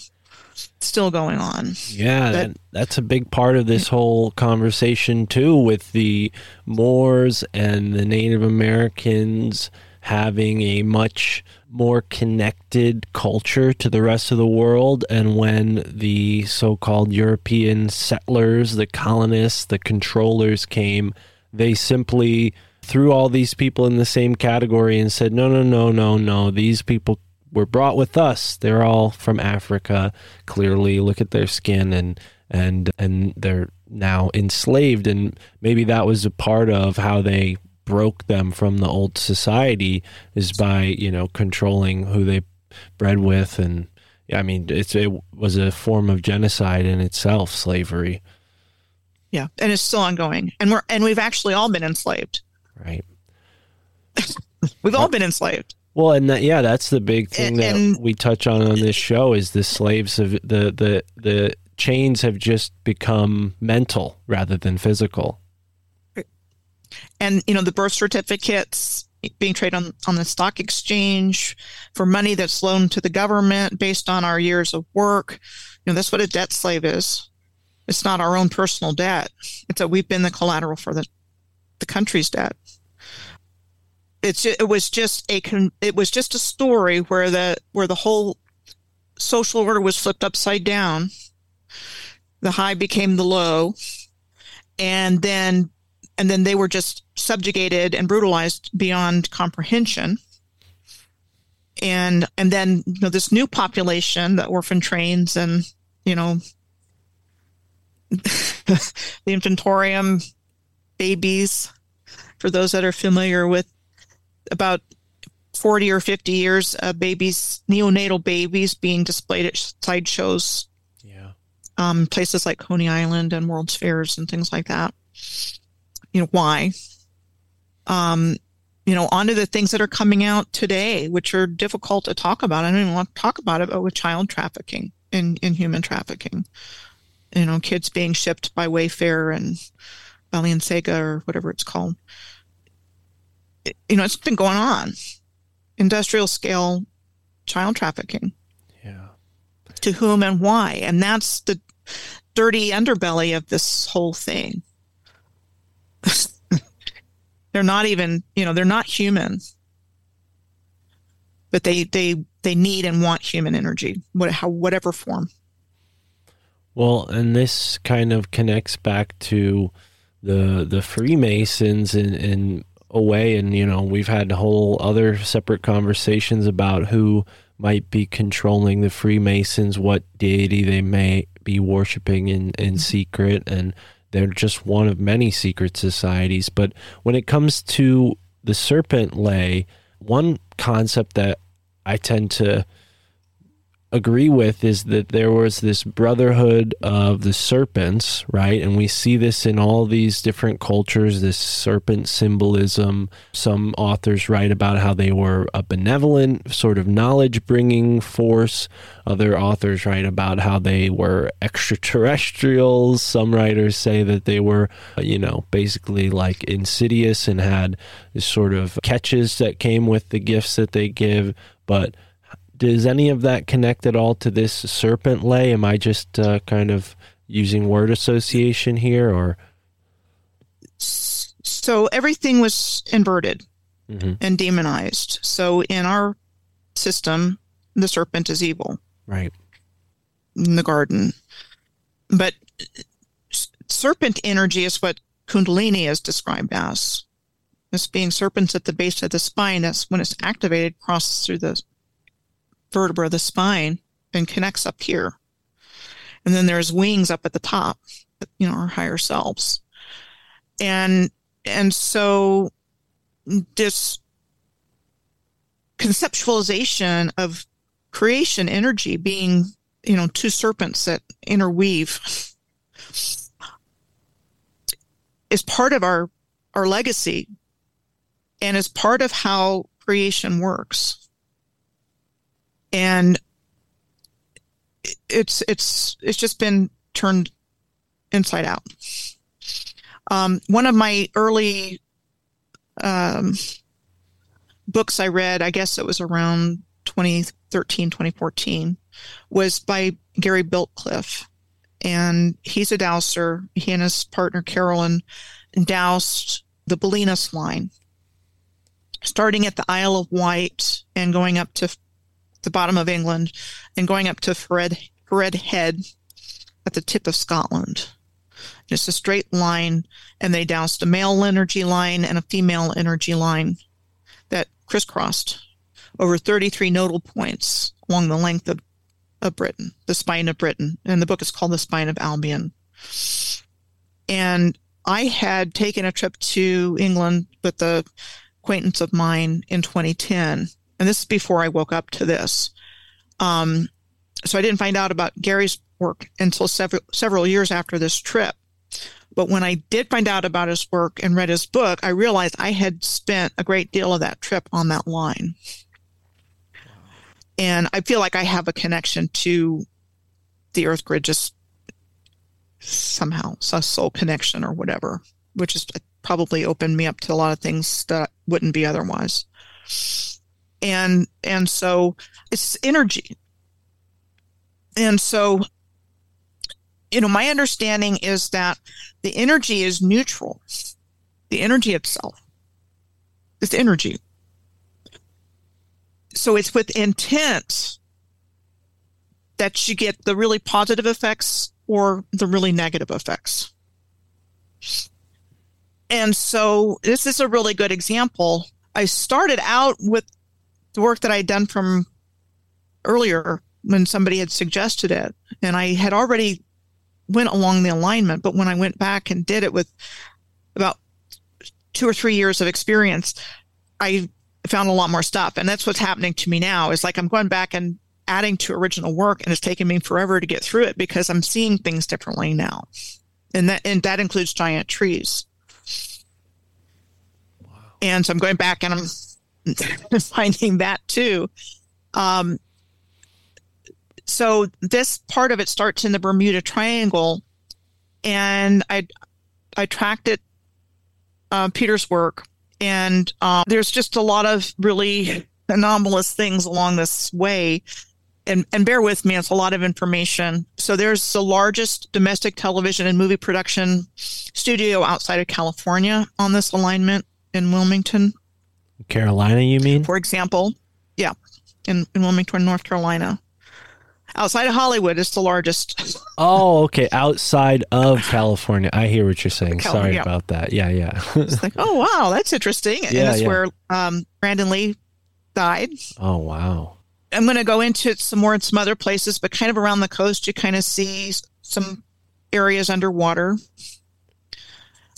Still going on. Yeah, But- that, that's a big part of this whole conversation too, with the Moors and the Native Americans having a much more connected culture to the rest of the world. And when the so called European settlers, the colonists, the controllers came, they simply threw all these people in the same category and said, no, no, no, no, no, these people were brought with us. They're all from Africa. Clearly, look at their skin and and and they're now enslaved. And maybe that was a part of how they broke them from the old society is by you know controlling who they bred with. And I mean, it's it was a form of genocide in itself, slavery, Yeah, and it's still ongoing. And we're and we've actually all been enslaved. right? We've all been enslaved. Well, and that, yeah, that's the big thing that And- we touch on on this show is the slaves of the the the chains have just become mental rather than physical. And you know the birth certificates being traded on, on the stock exchange for money that's loaned to the government based on our years of work. You know that's what a debt slave is. It's not our own personal debt. It's that we've been the collateral for the the country's debt. It's it was just a it was just a story where the where the whole social order was flipped upside down. The high became the low. And then and then they were just subjugated and brutalized beyond comprehension and and then you know this new population the orphan trains and you know the inventorium babies for those that are familiar with about 40 or 50 years of babies neonatal babies being displayed at sideshows Yeah. um, places like Coney Island and World's Fairs and things like that. You know, why? Um, you know, onto the things that are coming out today, which are difficult to talk about. I don't even want to talk about it, but with child trafficking and, in human trafficking. You know, kids being shipped by Wayfair and Balenciaga or whatever it's called. It- you know, it's been going on. Industrial scale child trafficking Yeah. to whom and why. And that's the dirty underbelly of this whole thing. they're not even, you know, they're not human. But they they they need and want human energy, what how whatever form. Well, and this kind of connects back to the the Freemasons in in a way, and you know we've had whole other separate conversations about who might be controlling the Freemasons, what deity they may be worshiping in in mm-hmm. secret, and they're just one of many secret societies. But when it comes to the Serpent Lay, one concept that I tend to agree with is that there was this brotherhood of the serpents, right? And we see this in all these different cultures, this serpent symbolism. Some authors write about how they were a benevolent, sort of knowledge bringing force. Other authors write about how they were extraterrestrials. Some writers say that they were, uh, you know, basically like insidious and had this sort of catches that came with the gifts that they give. But does any of that connect at all to this serpent lay? Am I just uh, kind of using word association here, or So everything was inverted Mhm. and demonized. So in our system, the serpent is evil right? in the garden. But serpent energy is what Kundalini is described as. This being serpents at the base of the spine, that's when it's activated, crosses through the vertebra of the spine and connects up here. And then there's wings up at the top, you know, our higher selves. And and so this conceptualization of creation energy being, you know, two serpents that interweave is part of our our legacy and is part of how creation works. And it's it's it's just been turned inside out. Um, one of my early um, books I read, I guess it was around 2013, 2014, was by Gary Biltcliffe. And he's a dowser. He and his partner Carolyn dowsed the Belinus line, starting at the Isle of Wight and going up to the bottom of England and going up to Fred, Faraid Head at the tip of Scotland. Just a straight line. And they dowsed a male energy line and a female energy line that crisscrossed over 33 nodal points along the length of, of Britain, the spine of Britain. And the book is called The Spine of Albion. And I had taken a trip to England with a acquaintance of mine in 2010. And this is before I woke up to this. Um, so I didn't find out about Gary's work until several, several years after this trip. But when I did find out about his work and read his book, I realized I had spent a great deal of that trip on that line. And I feel like I have a connection to the earth grid just somehow, a soul connection or whatever, which has probably opened me up to a lot of things that wouldn't be otherwise. And and so it's energy. And so you know, my understanding is that the energy is neutral. The energy itself. It's energy. So it's with intent that you get the really positive effects or the really negative effects. And so this is a really good example. I started out with the work that I'd done from earlier when somebody had suggested it. And I had already went along the alignment, but when I went back and did it with about two or three years of experience, I found a lot more stuff. And that's what's happening to me now is like I'm going back and adding to original work and it's taken me forever to get through it because I'm seeing things differently now. And that and that includes giant trees. And so I'm going back and I'm finding that too. Um, so this part of it starts in the Bermuda Triangle, and I I tracked it, uh, Peter's work, and um, there's just a lot of really anomalous things along this way. And, and bear with me, it's a lot of information. So there's the largest domestic television and movie production studio outside of California on this alignment in Wilmington, Carolina, you mean? for example. Yeah, in, in Wilmington, North Carolina. Outside of Hollywood, it's the largest. Oh, okay. Outside of California. I hear what you're saying. Cal- Sorry yeah. about that. Yeah, yeah. It's like, oh wow, that's interesting. and Yeah, that's yeah. where um, Brandon Lee died. oh, wow. I'm going to go into some more in some other places, but kind of around the coast, you kind of see some areas underwater.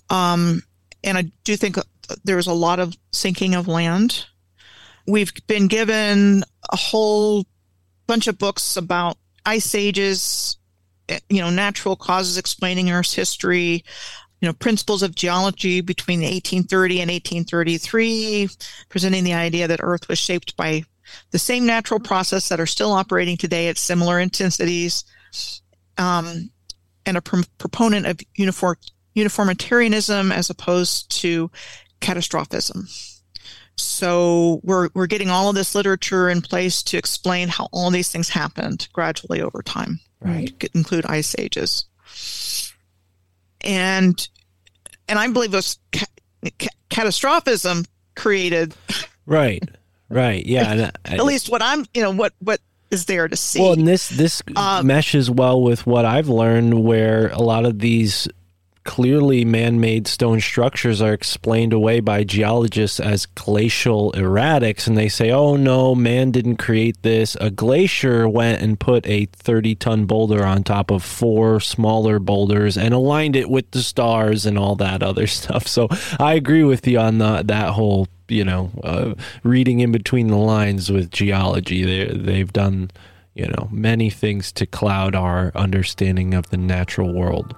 Um, and I do think there's a lot of sinking of land. We've been given a whole bunch of books about ice ages, eh, you know, natural causes explaining Earth's history, you know, principles of geology between 1830 and 1833, presenting the idea that Earth was shaped by the same natural process that are still operating today at similar intensities, um, and a pr- proponent of uniform uniformitarianism as opposed to catastrophism. So we're we're getting all of this literature in place to explain how all these things happened gradually over time. Right. Include ice ages. And and I believe it was ca- ca- catastrophism created Right. Right. Yeah. I- at least what I'm, you know, what what is there to see. Well, and this this Um, meshes well with what I've learned, where a lot of these clearly man-made stone structures are explained away by geologists as glacial erratics, and they say, "Oh no, man didn't create this. A glacier went and put a 30-ton boulder on top of four smaller boulders and aligned it with the stars and all that other stuff." So I agree with you on the, that whole you know, uh, reading in between the lines with geology. They they've done, you know, many things to cloud our understanding of the natural world.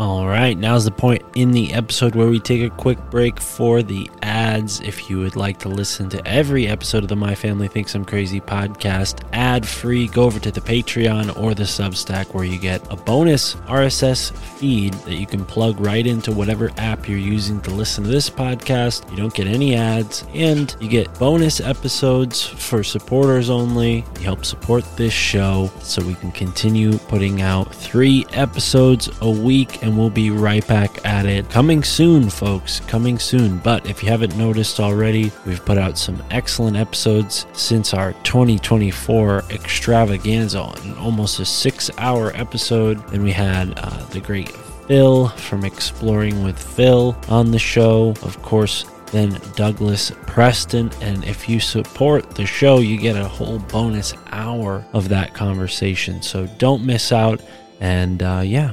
All right, now's the point in the episode where we take a quick break for the ads. If you would like to listen to every episode of the My Family Thinks I'm Crazy podcast ad free, go over to the Patreon or the Substack where you get a bonus RSS feed that you can plug right into whatever app you're using to listen to this podcast. You don't get any ads, and you get bonus episodes for supporters only. You help support this show so we can continue putting out three episodes a week, and we'll be right back at it. Coming soon, folks, coming soon. But if you haven't noticed already, we've put out some excellent episodes since our 2024 extravaganza, an almost a six hour episode. And we had uh, the great Phil from Exploring with Phil on the show. Of course, then Douglas Preston. And if you support the show, you get a whole bonus hour of that conversation. So don't miss out. And uh, yeah,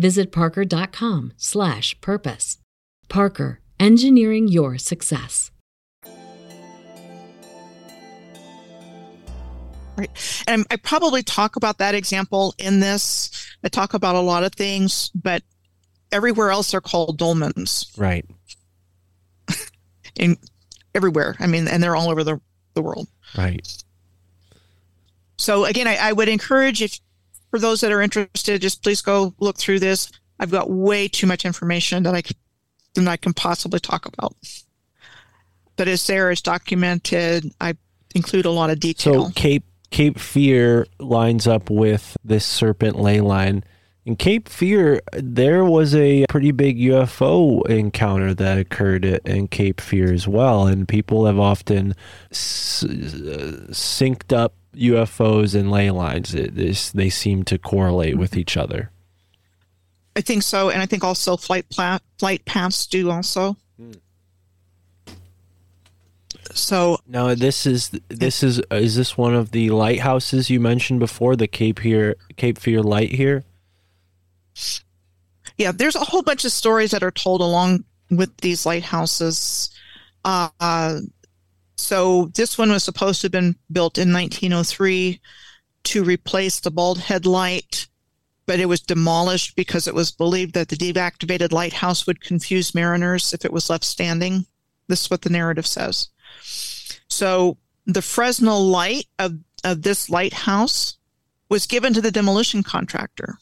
visit parker.com slash purpose. Parker, engineering your success. Right. And I probably talk about that example in this. I talk about a lot of things, but everywhere else they're called dolmens Right. in everywhere. I mean, and they're all over the, the world. Right. So again, I, I would encourage if for those that are interested, just please go look through this. I've got way too much information that I can, than I can possibly talk about. But it's there, it's documented. I include a lot of detail. So Cape Cape Fear lines up with this serpent ley line. In Cape Fear, there was a pretty big UFO encounter that occurred in Cape Fear as well, and people have often s- uh, synced up UFOs and ley lines. It, is- they seem to correlate with each other. I think so, and I think also flight pla- flight paths do also. So Now, this is this is is this one of the lighthouses you mentioned before, the Cape here Cape Fear light here? yeah, there's a whole bunch of stories that are told along with these lighthouses. Uh, so this one was supposed to have been built in 1903 to replace the bald head light, but it was demolished because it was believed that the deactivated lighthouse would confuse mariners if it was left standing. This is what the narrative says. So the Fresnel light of, of this lighthouse was given to the demolition contractor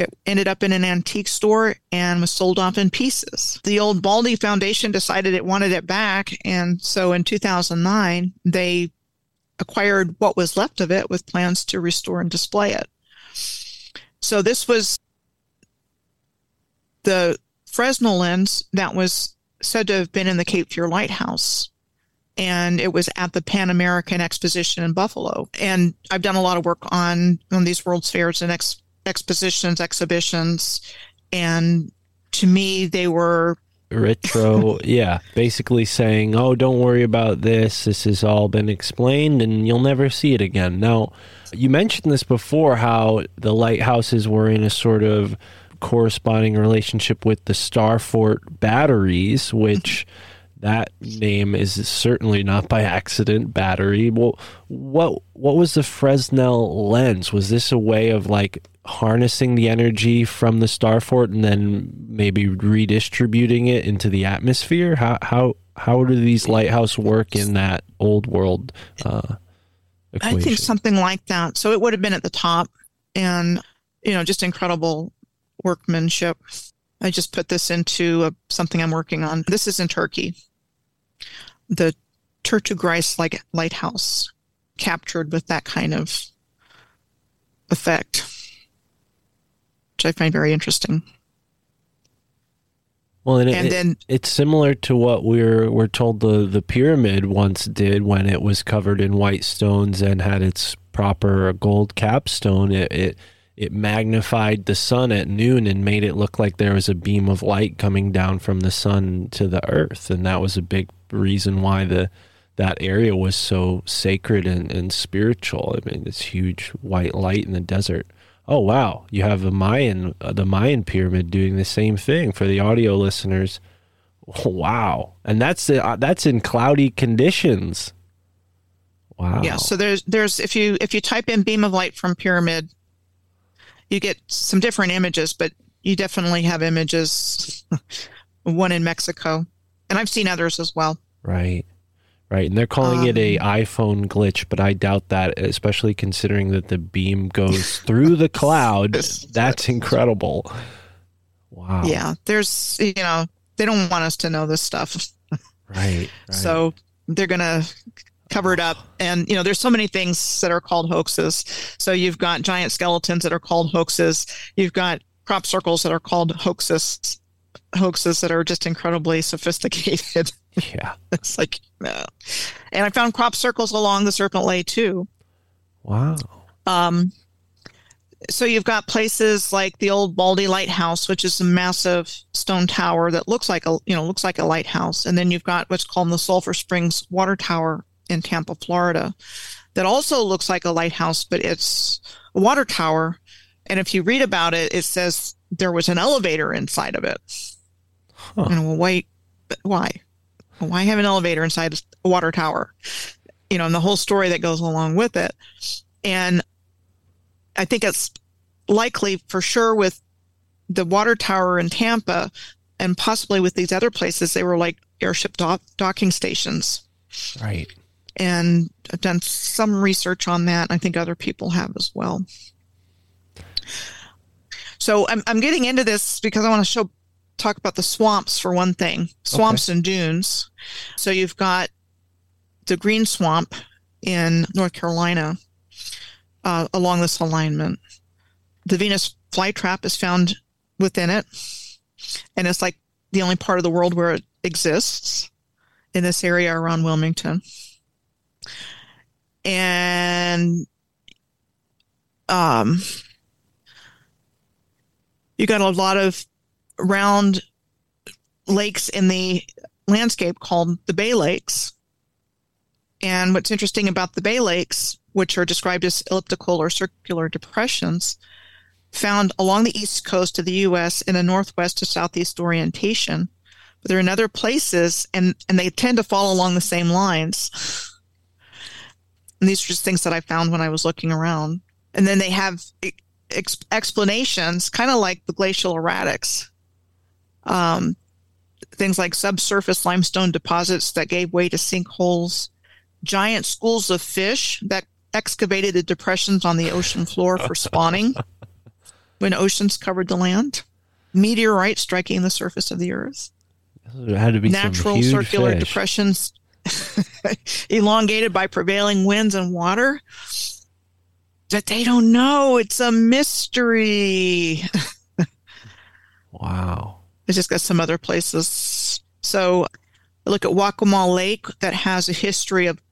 it ended up in an antique store and was sold off in pieces. The old Baldy Foundation decided it wanted it back. And so in 2009, they acquired what was left of it with plans to restore and display it. So this was the Fresnel lens that was said to have been in the Cape Fear Lighthouse. and it was at the Pan American Exposition in Buffalo. And I've done a lot of work on on these World's Fairs and ex, expositions, exhibitions, and to me, they were retro yeah basically saying oh don't worry about this this has all been explained and you'll never see it again. Now you mentioned this before how the lighthouses were in a sort of corresponding relationship with the starfort batteries which mm-hmm. That name is certainly not by accident battery well what what was the fresnel lens was this a way of like harnessing the energy from the starfort and then maybe redistributing it into the atmosphere how how how do these lighthouse work in that old world uh equation? I think something like that. So it would have been at the top and, you know, just incredible workmanship. I just put this into a, something I'm working on. This is in Turkey. The Turtugrais like lighthouse captured with that kind of effect, which I find very interesting. Well, and, And it- then- it's similar to what we're we're told the the pyramid once did when it was covered in white stones and had its proper gold capstone. It it it magnified the sun at noon and made it look like there was a beam of light coming down from the sun to the earth, and that was a big reason why the that area was so sacred and, and spiritual. I mean, this huge white light in the desert. Oh wow, you have the Mayan uh, the Mayan pyramid doing the same thing for the audio listeners. Wow, and that's uh, that's in cloudy conditions. Wow. Yeah. So there's there's if you if you type in beam of light from pyramid, you get some different images, but you definitely have images. one in Mexico, and I've seen others as well. Right. Right. And they're calling it a Um, iPhone glitch, but I doubt that, especially considering that the beam goes through the cloud. That's incredible. Wow. Yeah. There's you know they don't want us to know this stuff, Right. right. so they're gonna cover it up. And you know there's so many things that are called hoaxes. So you've got giant skeletons that are called hoaxes. You've got crop circles that are called hoaxes. Hoaxes that are just incredibly sophisticated. yeah. It's like, no. And I found crop circles along the Serpent Lei too. Wow. Um, so you've got places like the old Baldy Lighthouse, which is a massive stone tower that looks like a you know looks like a lighthouse, and then you've got what's called the Sulphur Springs Water Tower in Tampa, Florida, that also looks like a lighthouse, but it's a water tower. And if you read about it, it says there was an elevator inside of it. Huh. And well, wait, but why? Why have an elevator inside a water tower? You know, and the whole story that goes along with it. And I think it's likely for sure with the water tower in Tampa and possibly with these other places, they were like airship dock- docking stations. Right. And I've done some research on that. I think other people have as well. So I'm, I'm getting into this because I want to show, talk about the swamps for one thing, swamps and dunes. So you've got the green swamp in North Carolina uh, along this alignment. The Venus flytrap is found within it, and it's like the only part of the world where it exists in this area around Wilmington. And um, you got a lot of round lakes in the landscape called the Bay Lakes. And what's interesting about the Bay Lakes, which are described as elliptical or circular depressions, found along the east coast of the U.S. in a northwest to southeast orientation. But they're in other places, and, and they tend to fall along the same lines. And these are just things that I found when I was looking around. And then they have ex- explanations, kind of like the glacial erratics. Um, things like subsurface limestone deposits that gave way to sinkholes, giant schools of fish that excavated the depressions on the ocean floor for spawning when oceans covered the land, meteorites striking the surface of the earth, had to be some natural circular fish. depressions elongated by prevailing winds and water that they don't know. It's a mystery. Wow. I just got some other places. So I look at Waccamaw Lake that has a history of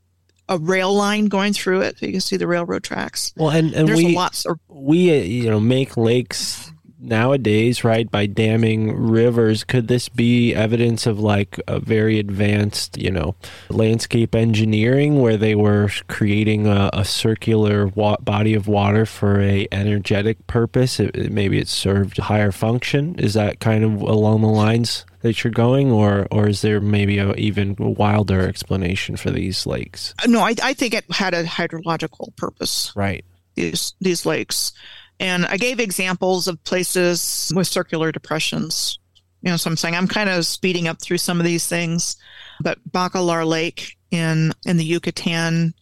a rail line going through it. So You can see the railroad tracks. Well, and, and There's we lots of we uh, you know make lakes nowadays right by damming rivers could this be evidence of like a very advanced you know landscape engineering where they were creating a, a circular wa- body of water for a energetic purpose it, it- maybe it served a higher function is that kind of along the lines that you're going or or is there maybe a even wilder explanation for these lakes no, I, I think it had a hydrological purpose. right these these lakes. And I gave examples of places with circular depressions. You know, so I'm saying I'm kind of speeding up through some of these things, but Bacalar Lake in in the Yucatan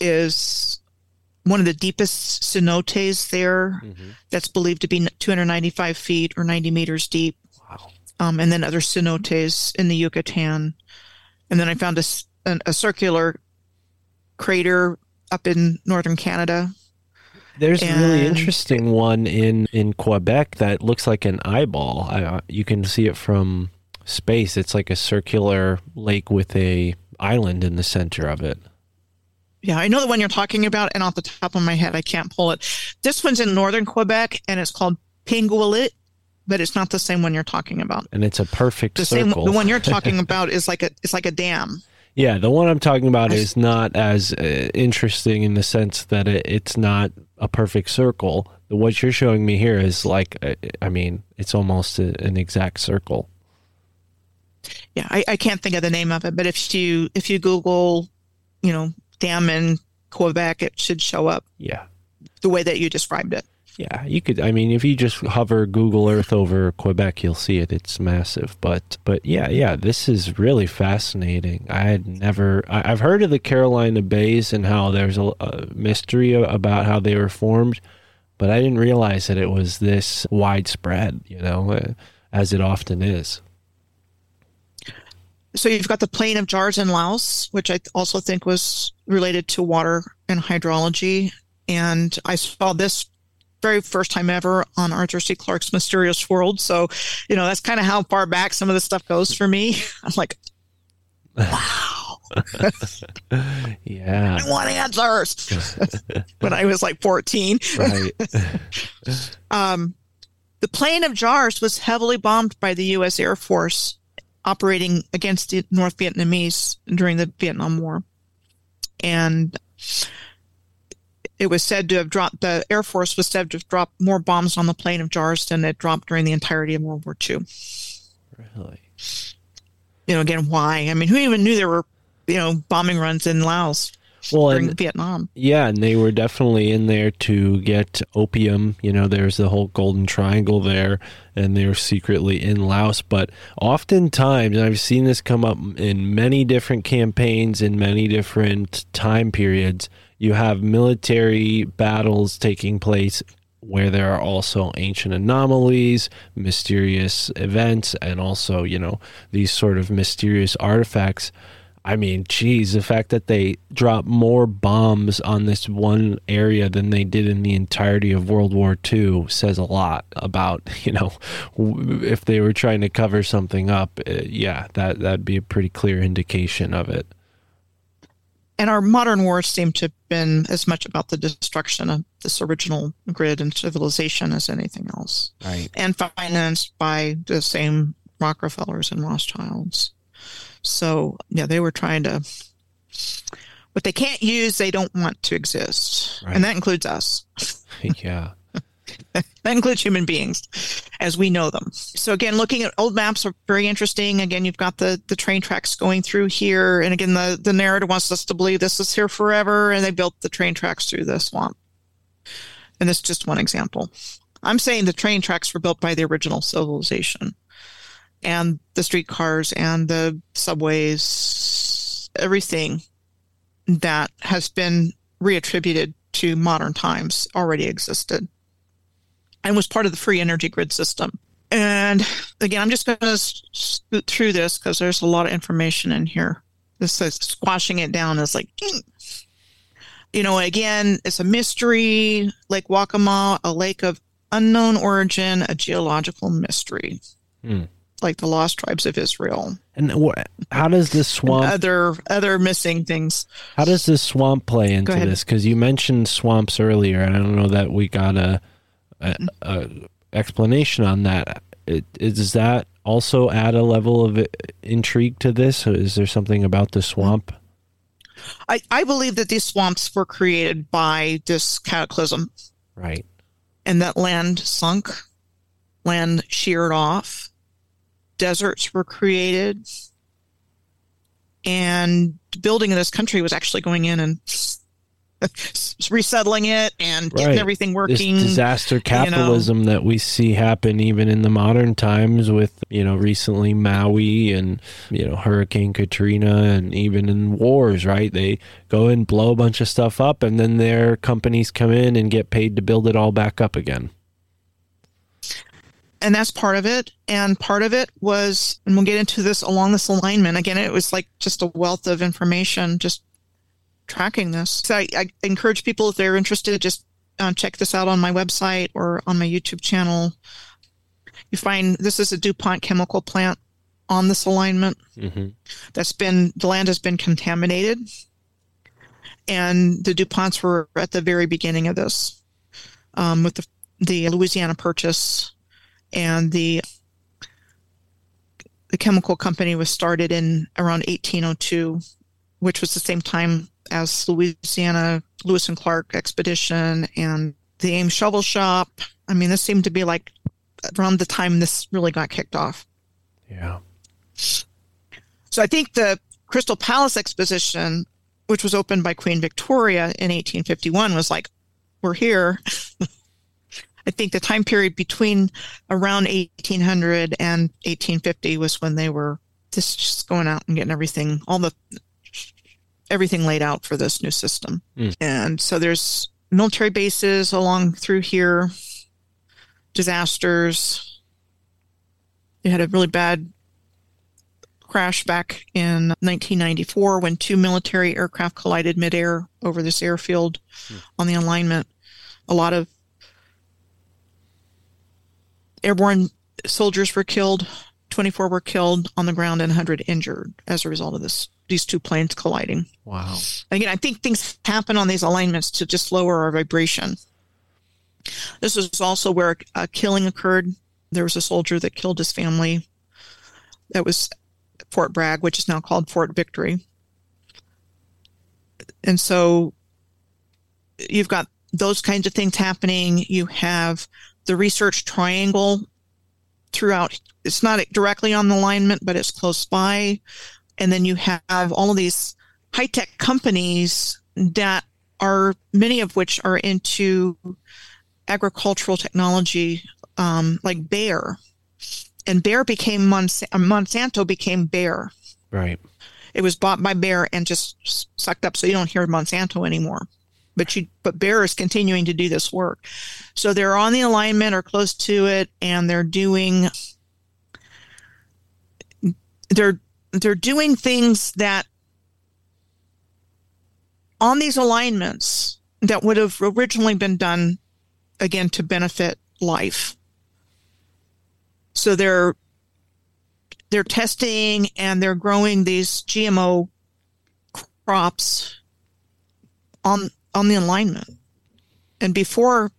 is one of the deepest cenotes there. That's believed to be 295 feet or 90 meters deep. Wow. Um, and then other cenotes in the Yucatan. And then I found a, a circular crater up in northern Canada There's a really interesting one in in Quebec that looks like an eyeball. I, uh, you can see it from space. It's like a circular lake with a island in the center of it. Yeah, I know the one you're talking about, and off the top of my head, I can't pull it. This one's in northern Quebec, and it's called Pingualuit, but it's not the same one you're talking about. And it's a perfect The circle. same, the one you're talking about is like a, it's like a dam. yeah, the one I'm talking about is not as uh, interesting in the sense that it, it's not a perfect circle. What you're showing me here is like, uh, I mean, it's almost a, an exact circle. Yeah, I, I can't think of the name of it, but if you if you Google, you know, dam in Quebec, it should show up Yeah. the way that you described it. Yeah, you could. I mean, if you just hover Google Earth over Quebec, you'll see it. It's massive. But, but yeah, yeah, this is really fascinating. I had never. I, I've heard of the Carolina Bays and how there's a, a mystery about how they were formed, but I didn't realize that it was this widespread. You know, uh, as it often is. So you've got the plain of jars in Laos, which I also think was related to water and hydrology. And I saw this very first time ever on Arthur C. Clarke's Mysterious World. So, you know, that's kind of how far back some of this stuff goes for me. I'm like, wow, Yeah. I want answers. when I was like 14. Right. Um, the plain of jars was heavily bombed by the U.S. Air Force operating against the North Vietnamese during the Vietnam War. And it was said to have dropped, the Air Force was said to have dropped more bombs on the plain of jars than it dropped during the entirety of World War II. really. You know, again, why? I mean, who even knew there were, you know, bombing runs in Laos Well, during and Vietnam? Yeah, and they were definitely in there to get opium. You know, there's the whole Golden Triangle there, and they're secretly in Laos. But oftentimes, and I've seen this come up in many different campaigns in many different time periods, you have military battles taking place where there are also ancient anomalies, mysterious events, and also, you know, these sort of mysterious artifacts. I mean, geez, the fact that they dropped more bombs on this one area than they did in the entirety of World War II says a lot about, you know, if they were trying to cover something up. Uh, yeah, that that'd be a pretty clear indication of it. And our modern wars seem to have been as much about the destruction of this original grid and civilization as anything else, Right. and financed by the same Rockefellers and Rothschilds. So, yeah, they were trying to. What they can't use, they don't want to exist, Right. and that includes us. yeah. That includes human beings as we know them. So again, looking at old maps are very interesting. Again, you've got the, the train tracks going through here. And again, the, the narrator wants us to believe this is here forever. And they built the train tracks through the swamp. And this is just one example. I'm saying the train tracks were built by the original civilization and the streetcars and the subways, everything that has been reattributed to modern times already existed and was part of the free energy grid system. And again, I'm just going to scoot through this because there's a lot of information in here. This is squashing it down is like, "Mm." you know, again, it's a mystery. Lake Waccamaw, a lake of unknown origin, a geological mystery, Hmm. like the lost tribes of Israel. And wh- how does this swamp other other missing things. how does this swamp play into this? Because you mentioned swamps earlier, and I don't know that we got a, a, a explanation on that. It, does that also add a level of intrigue to this? Is there something about the swamp? I, I believe that these swamps were created by this cataclysm Right. and that land sunk, land sheared off, deserts were created, and the building of this country was actually going in and resettling it and getting Right. everything This working. disaster capitalism that we see happen even in the modern times with, you know, recently Maui and, you know, Hurricane Katrina and even in wars, right? They go and blow a bunch of stuff up and then their companies come in and get paid to build it all back up again. and that's part of it. And part of it was, and we'll get into this along this alignment. Again, it was like just a wealth of information, just tracking this. So I, I encourage people if they're interested, just uh, check this out on my website or on my YouTube channel. You find this is a DuPont chemical plant on this alignment hmm that's been the land has been contaminated and the duponts were at the very beginning of this um, with the, the louisiana purchase and the the chemical company was started in around 1802 which was the same time as louisiana lewis and clark expedition and the ames shovel shop i mean this seemed to be like around the time this really got kicked off Yeah. so I think the Crystal Palace Exposition, which was opened by Queen Victoria in 1851, was like, we're here. I think the time period between around 1800 and 1850 was when they were just, just going out and getting everything, all the everything laid out for this new system. Mm. And so there's military bases along through here, disasters. They had a really bad crash back in 1994 when two military aircraft collided midair over this airfield on the alignment. A lot of airborne soldiers were killed, 24 were killed on the ground, and 100 injured as a result of this. These two planes colliding. Wow. Again, I think things happen on these alignments to just lower our vibration. This is also where a killing occurred. There was a soldier that killed his family. That was Fort Bragg, which is now called Fort Victory. And so you've got those kinds of things happening. You have the research triangle throughout. It's not directly on the alignment, but it's close by. And then you have all of these high tech companies that are many of which are into agricultural technology, um, like Bayer. And Bayer became Mons- uh, Monsanto became Bayer. Right. It was bought by Bayer and just sucked up, so you don't hear Monsanto anymore. But you, but Bayer is continuing to do this work. So they're on the alignment or close to it, and they're doing they're they're doing things that on these alignments that would have originally been done again to benefit life. So they're they're testing and they're growing these GMO crops on on the alignment. And before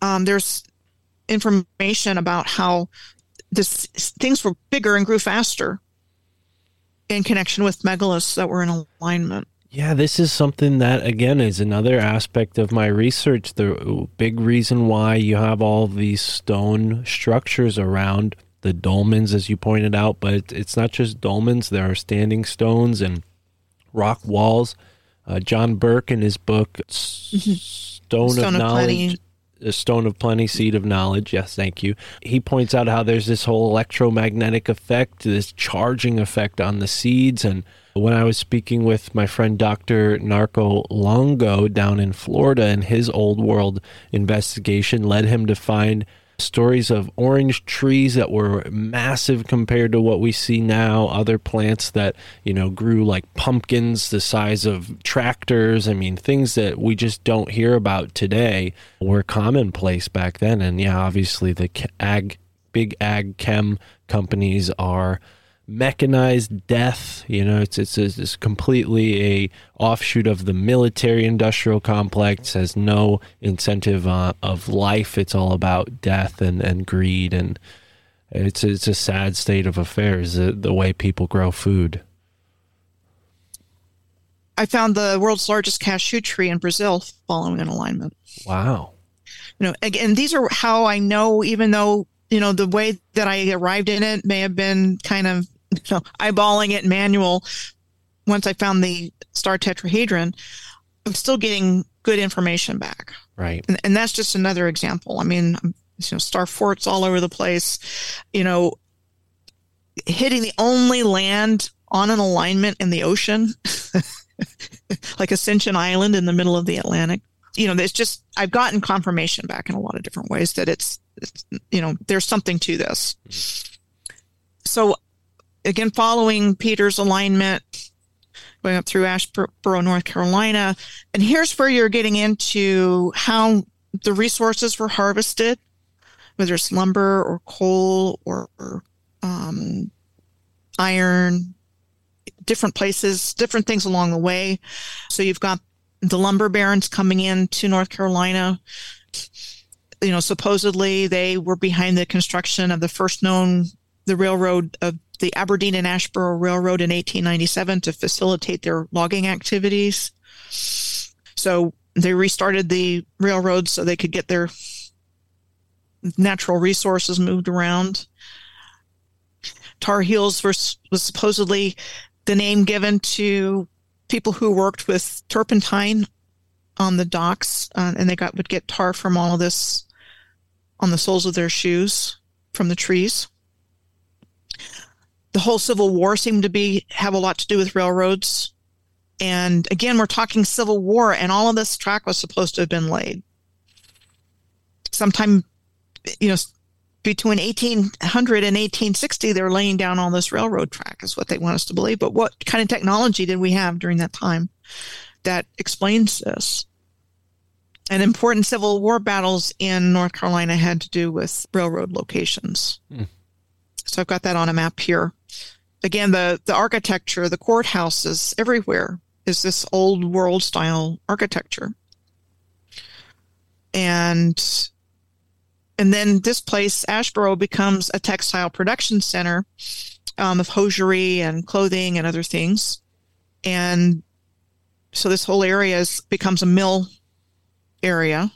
um, there's information about how this things were bigger and grew faster in connection with megaliths that were in alignment. Yeah, this is something that, again, is another aspect of my research. The big reason why you have all these stone structures around the dolmens, as you pointed out, but it's not just dolmens, there are standing stones and rock walls. Uh, John Burke, in his book, Stone, Stone of of Knowledge, Plenty. A stone of plenty, seed of knowledge. Yes, thank you. He points out how there's this whole electromagnetic effect, this charging effect on the seeds. And when I was speaking with my friend Dr. Narco Longo down in Florida, and his old world investigation led him to find stories of orange trees that were massive compared to what we see now. Other plants that you know grew like pumpkins the size of tractors. I mean things that we just don't hear about today were commonplace back then. And yeah obviously the ag big ag chem companies are mechanized death. You know, it's it's, it's completely a offshoot of the military industrial complex. Has no incentive uh, of life. It's all about death and, and greed, and it's it's a sad state of affairs. The, the way people grow food. I found the world's largest cashew tree in Brazil following an alignment. Wow. You know, again, these are how I know, even though, you know, the way that I arrived in it may have been kind of, you know, eyeballing it manual. Once I found the star tetrahedron, I'm still getting good information back. Right. And, and that's just another example. I mean, you know, star forts all over the place, you know, hitting the only land on an alignment in the ocean, like Ascension Island in the middle of the Atlantic. You know, there's just, I've gotten confirmation back in a lot of different ways that it's, it's you know, there's something to this. Mm-hmm. So again, following Peter's alignment, going up through Asheboro, North Carolina. And here's where you're getting into how the resources were harvested, whether it's lumber or coal or, or um, iron, different places, different things along the way. So you've got the lumber barons coming in to North Carolina. You know, supposedly they were behind the construction of the first known the railroad of the Aberdeen and Asheboro Railroad in 1897 to facilitate their logging activities. So they restarted the railroad so they could get their natural resources moved around. Tar Heels was, was supposedly the name given to people who worked with turpentine on the docks, uh, and they got would get tar from all of this on the soles of their shoes from the trees. The whole Civil War seemed to be have a lot to do with railroads, and again, we're talking Civil War, and all of this track was supposed to have been laid sometime, you know, between 1800 and 1860, they're laying down all this railroad track, is what they want us to believe. But what kind of technology did we have during that time that explains this? And important Civil War battles in North Carolina had to do with railroad locations. Hmm. So I've got that on a map here. Again, the, the architecture, the courthouses everywhere is this old world style architecture. And and then this place, Asheboro, becomes a textile production center um, of hosiery and clothing and other things. And so this whole area is, becomes a mill area.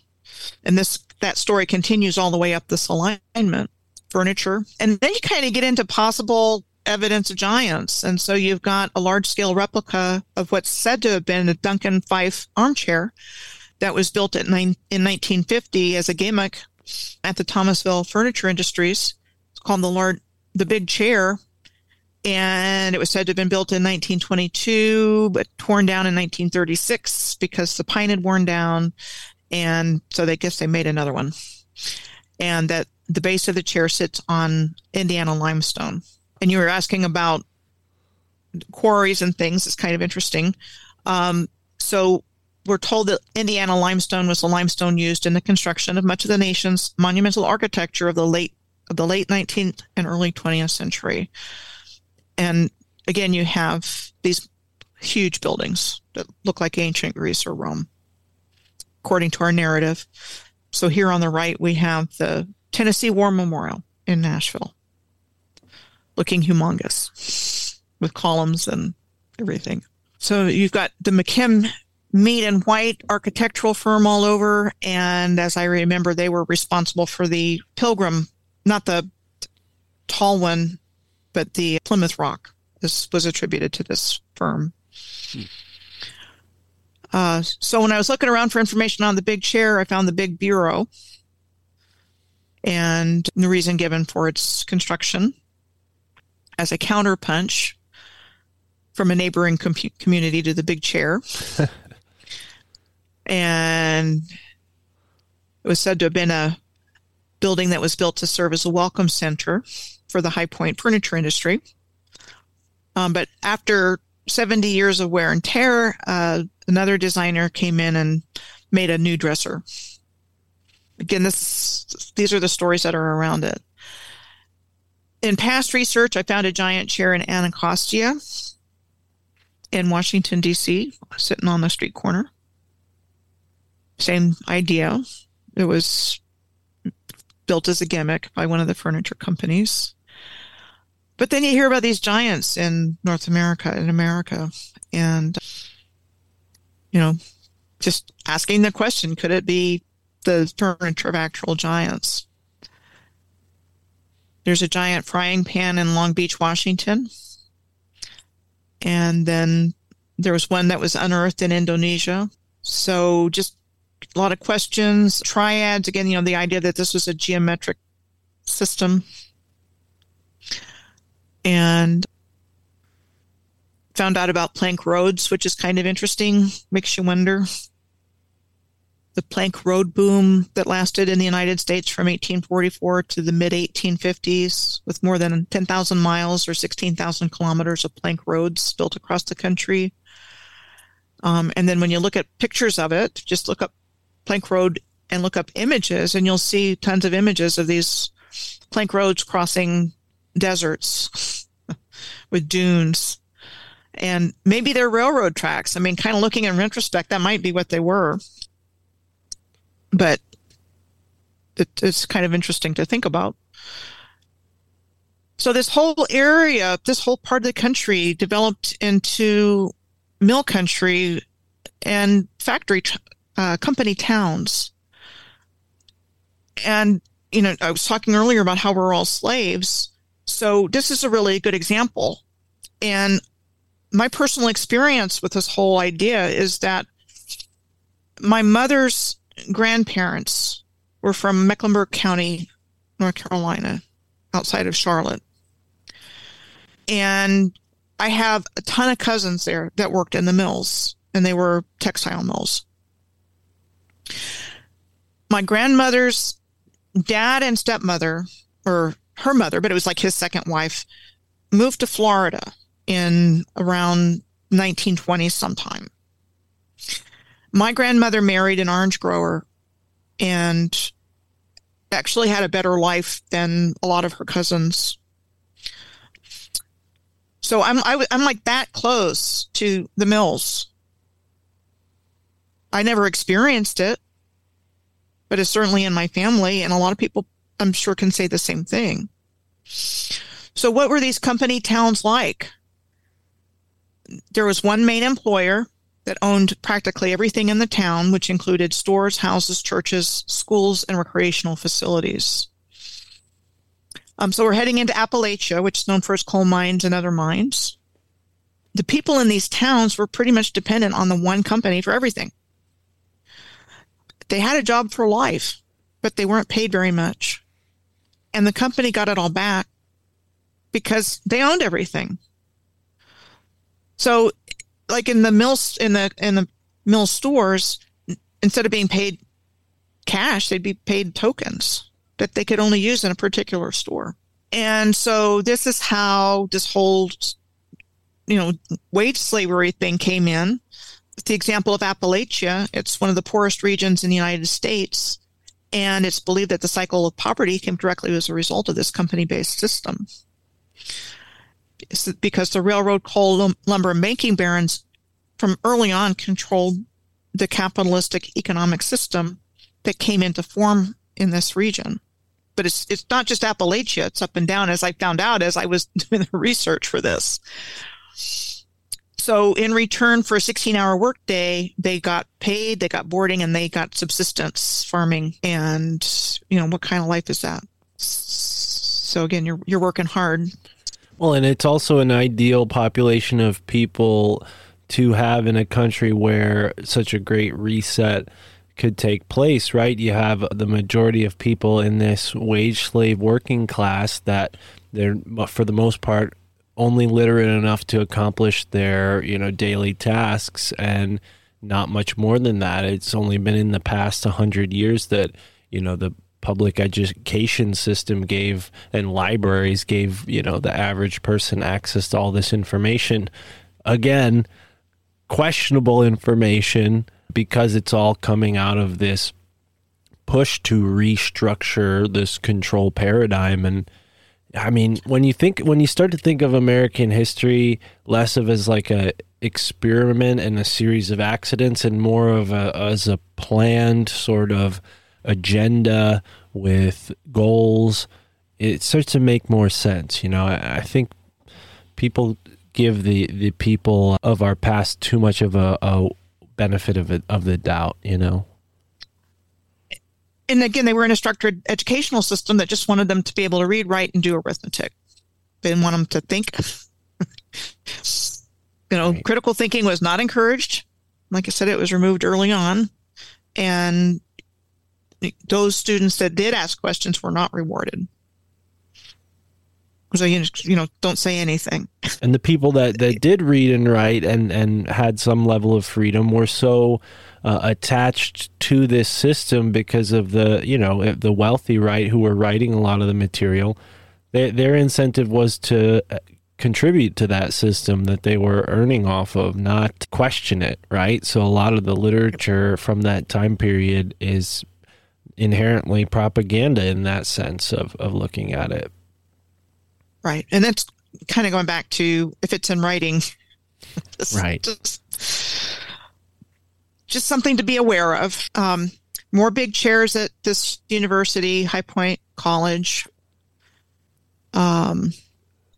And this that story continues all the way up this alignment, furniture. And then you kind of get into possible evidence of giants. And so you've got a large scale replica of what's said to have been a Duncan Phyfe armchair that was built at nine, in 1950 as a gimmick at the Thomasville Furniture Industries. It's called the Lord, the Big Chair, and it was said to have been built in 1922, but torn down in 1936 because the pine had worn down, and so they guess they made another one. And that the base of the chair sits on Indiana limestone. And you were asking about quarries and things. It's kind of interesting. Um, so we're told that Indiana limestone was the limestone used in the construction of much of the nation's monumental architecture of the late of the late 19th and early 20th century. And again, you have these huge buildings that look like ancient Greece or Rome, according to our narrative. So here on the right, we have the Tennessee War Memorial in Nashville, looking humongous with columns and everything. So you've got the McKim Mead and White architectural firm all over. And as I remember, they were responsible for the Pilgrim, not the tall one, but the Plymouth Rock. This was attributed to this firm. Uh, so when I was looking around for information on the big chair, I found the big bureau and the reason given for its construction as a counterpunch from a neighboring com- community to the big chair. and it was said to have been a building that was built to serve as a welcome center for the High Point furniture industry. Um, but after 70 years of wear and tear, uh, another designer came in and made a new dresser. Again, this these are the stories that are around it. In past research, I found a giant chair in Anacostia in Washington, D.C., sitting on the street corner. Same idea. It was built as a gimmick by one of the furniture companies. But then you hear about these giants in North America, in America, and, you know, just asking the question could it be the furniture of actual giants? There's a giant frying pan in Long Beach, Washington. And then there was one that was unearthed in Indonesia. So just a lot of questions. Triads, again, you know, the idea that this was a geometric system. And found out about plank roads, which is kind of interesting, makes you wonder. The plank road boom that lasted in the United States from 1844 to the mid 1850s, with more than 10,000 miles or 16,000 kilometers of plank roads built across the country. Um, and then when you look at pictures of it, just look up plank road and look up images, and you'll see tons of images of these plank roads crossing deserts with dunes. And maybe they're railroad tracks. I mean, kind of looking in retrospect, that might be what they were. But it, it's kind of interesting to think about. So, this whole area, this whole part of the country developed into mill country and factory uh, company towns. And, you know, I was talking earlier about how we're all slaves. So this is a really good example. And my personal experience with this whole idea is that my mother's grandparents were from Mecklenburg County, North Carolina, outside of Charlotte. And I have a ton of cousins there that worked in the mills, and they were textile mills. My grandmother's dad and stepmother, or her mother, but it was like his second wife, moved to Florida in around 1920 sometime. My grandmother married an orange grower and actually had a better life than a lot of her cousins. So I'm I, am i am like that close to the mills. I never experienced it, but it's certainly in my family, and a lot of people I'm sure can say the same thing. So, what were these company towns like? There was one main employer that owned practically everything in the town, which included stores, houses, churches, schools, and recreational facilities. Um, so we're heading into Appalachia, which is known for its coal mines and other mines. The people in these towns were pretty much dependent on the one company for everything. They had a job for life, but they weren't paid very much. And the company got it all back because they owned everything. So like in the mills in the in the mill stores, instead of being paid cash, they'd be paid tokens that they could only use in a particular store. And so this is how this whole you know wage slavery thing came in the example of Appalachia, it's one of the poorest regions in the United States. And it's believed that the cycle of poverty came directly as a result of this company based system. Because the railroad, coal, lumber, banking barons from early on controlled the capitalistic economic system that came into form in this region. But it's, it's not just Appalachia, it's up and down, as I found out as I was doing the research for this. So in return for a 16 hour workday, they got paid, they got boarding, and they got subsistence farming. And, you know, what kind of life is that? So again, you're, you're working hard. Well, and it's also an ideal population of people to have in a country where such a great reset could take place, right? You have the majority of people in this wage slave working class that they're, for the most part, only literate enough to accomplish their you know daily tasks and not much more than that it's only been in the past 100 years that you know the public education system gave and libraries gave you know the average person access to all this information. Again questionable information because it's all coming out of this push to restructure this control paradigm. And I mean, when you think when you start to think of American history less of as like a experiment and a series of accidents, and more of a as a planned sort of agenda with goals, it starts to make more sense. You know, I, I think people give the the people of our past too much of a, a benefit of it of the doubt. You know. And again, they were in a structured educational system that just wanted them to be able to read, write, and do arithmetic. They didn't want them to think. you know, Right. critical thinking was not encouraged. Like I said, it was removed early on. And those students that did ask questions were not rewarded. So, you you know, don't say anything. and the people that, that did read and write and, and had some level of freedom were so uh, attached to this system because of the you know the wealthy right who were writing a lot of the material their, their incentive was to uh, contribute to that system that they were earning off of not question it right so a lot of the literature from that time period is inherently propaganda in that sense of, of looking at it Right. And that's kind of going back to if it's in writing. Just- Right. Just, just something to be aware of. Um, more big chairs at this university, High Point College. Um,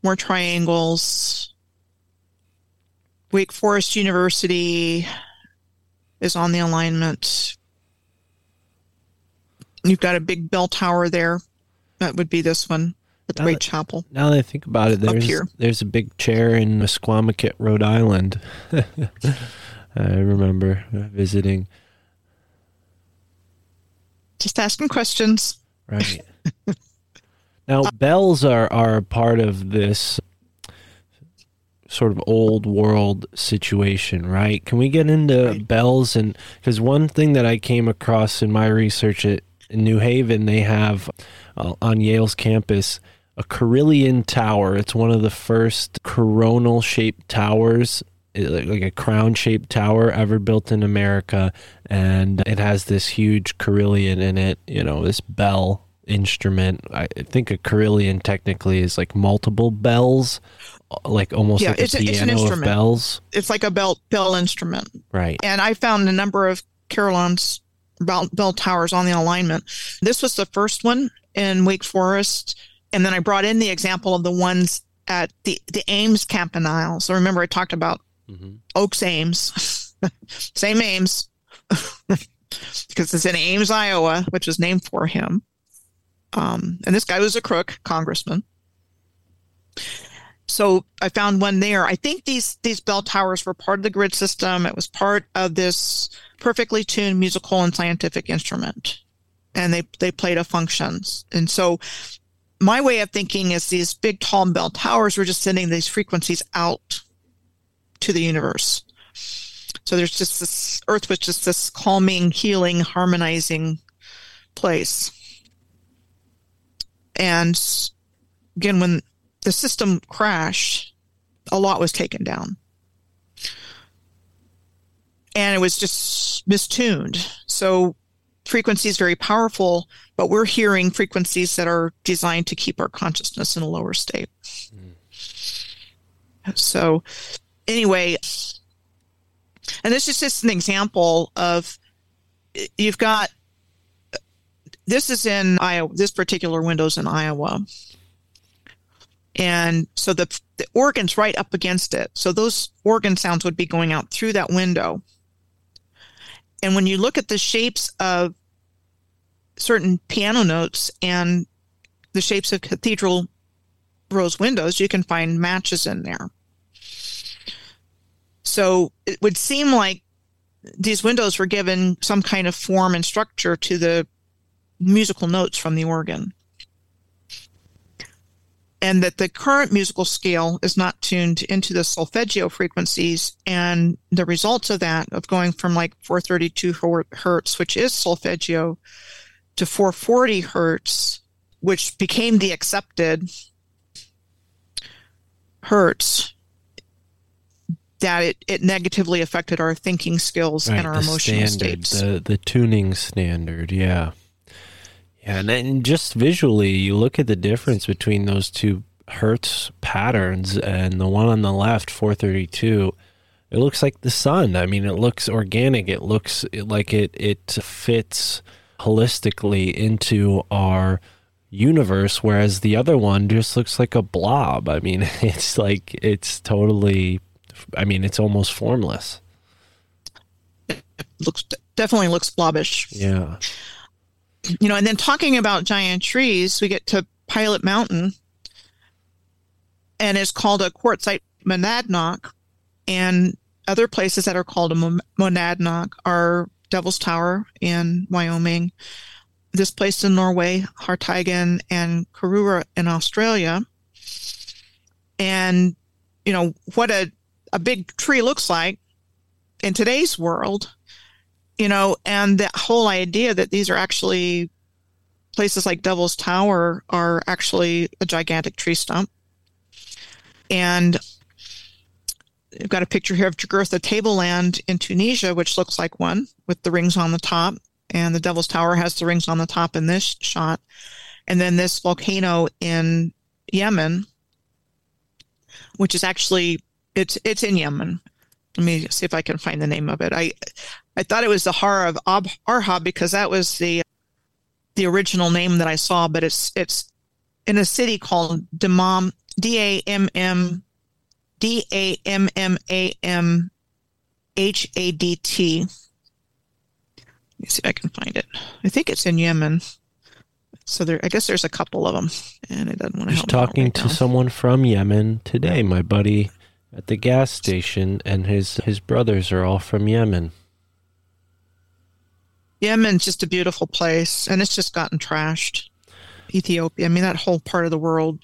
more triangles. Wake Forest University is on the alignment. You've got a big bell tower there. That would be this one at the Now Great that- Chapel. Now that I think about it, there's here. there's a big chair in Squamicut, Rhode Island. I remember visiting. Just asking questions. Right. now, bells are are a part of this sort of old world situation, right? Can we get into Right. bells and because one thing that I came across in my research at in New Haven, they have uh, on Yale's campus a Carillon Tower. It's one of the first coronal shaped towers, eh, like a crown shaped tower ever built in America. And it has this huge Carillon in it, you know, this bell instrument. I think a Carillon technically is like multiple bells, like almost Yeah, like a it's a- it's an piano of instrument. bells. It's like a bell bell instrument. Right. And I found a number of Carillon's bell, bell towers on the alignment. This was the first one in Wake Forest. And then I brought in the example of the ones at the, the Ames Campanile. So remember, I talked about Mhm. Oakes Ames, same Ames, because it's in Ames, Iowa, which was named for him. Um, and this guy was a crook, congressman. So I found one there. I think these these bell towers were part of the grid system. It was part of this perfectly tuned musical and scientific instrument, and they they played a functions. And so my way of thinking is these big tall bell towers were just sending these frequencies out to the universe. So there's just this Earth was just this calming, healing, harmonizing place. And again, when the system crashed, a lot was taken down. And it was just mistuned. So frequency is very powerful, but we're hearing frequencies that are designed to keep our consciousness in a lower state. So anyway, and this is just an example of you've got this is in Iowa, this particular window's in Iowa. And so the, the organ's right up against it. So those organ sounds would be going out through that window. And when you look at the shapes of certain piano notes and the shapes of cathedral rose windows, you can find matches in there. So it would seem like these windows were given some kind of form and structure to the musical notes from the organ. And that the current musical scale is not tuned into the solfeggio frequencies. And the results of that, of going from like 432 hertz, which is solfeggio, to 440 hertz, which became the accepted hertz, that it, it negatively affected our thinking skills Right, and our emotional standard, states. the the tuning standard, Yeah, and then just visually, you look at the difference between those two Hertz patterns and the one on the left, 432. It looks like the sun. I mean, it looks organic. It looks like it it fits holistically into our universe, whereas the other one just looks like a blob. I mean, it's like it's totally. I mean, it's almost formless. It looks definitely looks blobbish. Yeah. You know, and then talking about giant trees, we get to Pilot Mountain, and it's called a quartzite monadnock. And other places that are called a monadnock are Devil's Tower in Wyoming, this place in Norway, Hartigan, and Karura in Australia. And, you know, what a, a big tree looks like in today's world, you know, and the whole idea that these are actually places like Devil's Tower are actually a gigantic tree stump. And I've got a picture here of Jugurtha tableland in Tunisia, which looks like one with the rings on the top. And the Devil's Tower has the rings on the top in this shot. And then this volcano in Yemen, which is actually it's it's in Yemen. Let me see if I can find the name of it. I I thought it was the Har of Ab Arhab because that was the the original name that I saw, but it's it's in a city called Dammam D A M M D A M M A M H A D T. Let me see if I can find it. I think it's in Yemen. So there, I guess there's a couple of them, and it doesn't want to Just talking right to now. someone from Yemen today, my buddy at the gas station, and his his brothers are all from Yemen. Yemen's just a beautiful place, and it's just gotten trashed. Ethiopia, I mean, that whole part of the world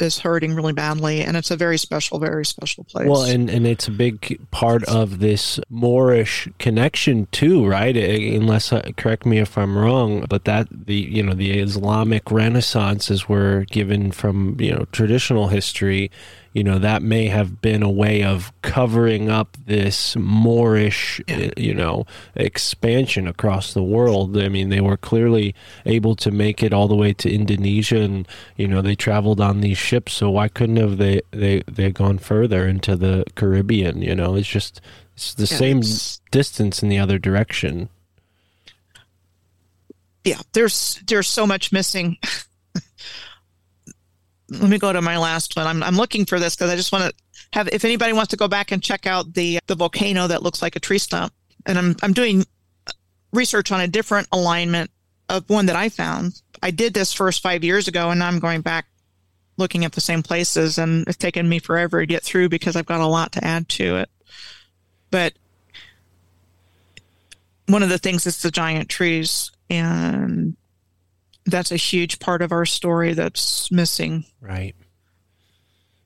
is hurting really badly, and it's a very special, very special place. Well, and and it's a big part of this Moorish connection too, right? Unless uh, correct me if I'm wrong, but that the you know the Islamic Renaissance Renaissances were given from you know traditional history. You know that may have been a way of covering up this Moorish, you know, expansion across the world. I mean, they were clearly able to make it all the way to Indonesia, and you know they traveled on these ships. So why couldn't have they they they gone further into the Caribbean? You know, it's just it's the Yeah, same it's- distance in the other direction. yeah, there's there's so much missing. Let me go to my last one. I'm I'm looking for this because I just want to have if anybody wants to go back and check out the the volcano that looks like a tree stump, and I'm I'm doing uh, research on a different alignment of one that I found. I did this first five years ago, and now I'm going back looking at the same places, and it's taken me forever to get through because I've got a lot to add to it. But one of the things is the giant trees, and that's a huge part of our story that's missing. Right.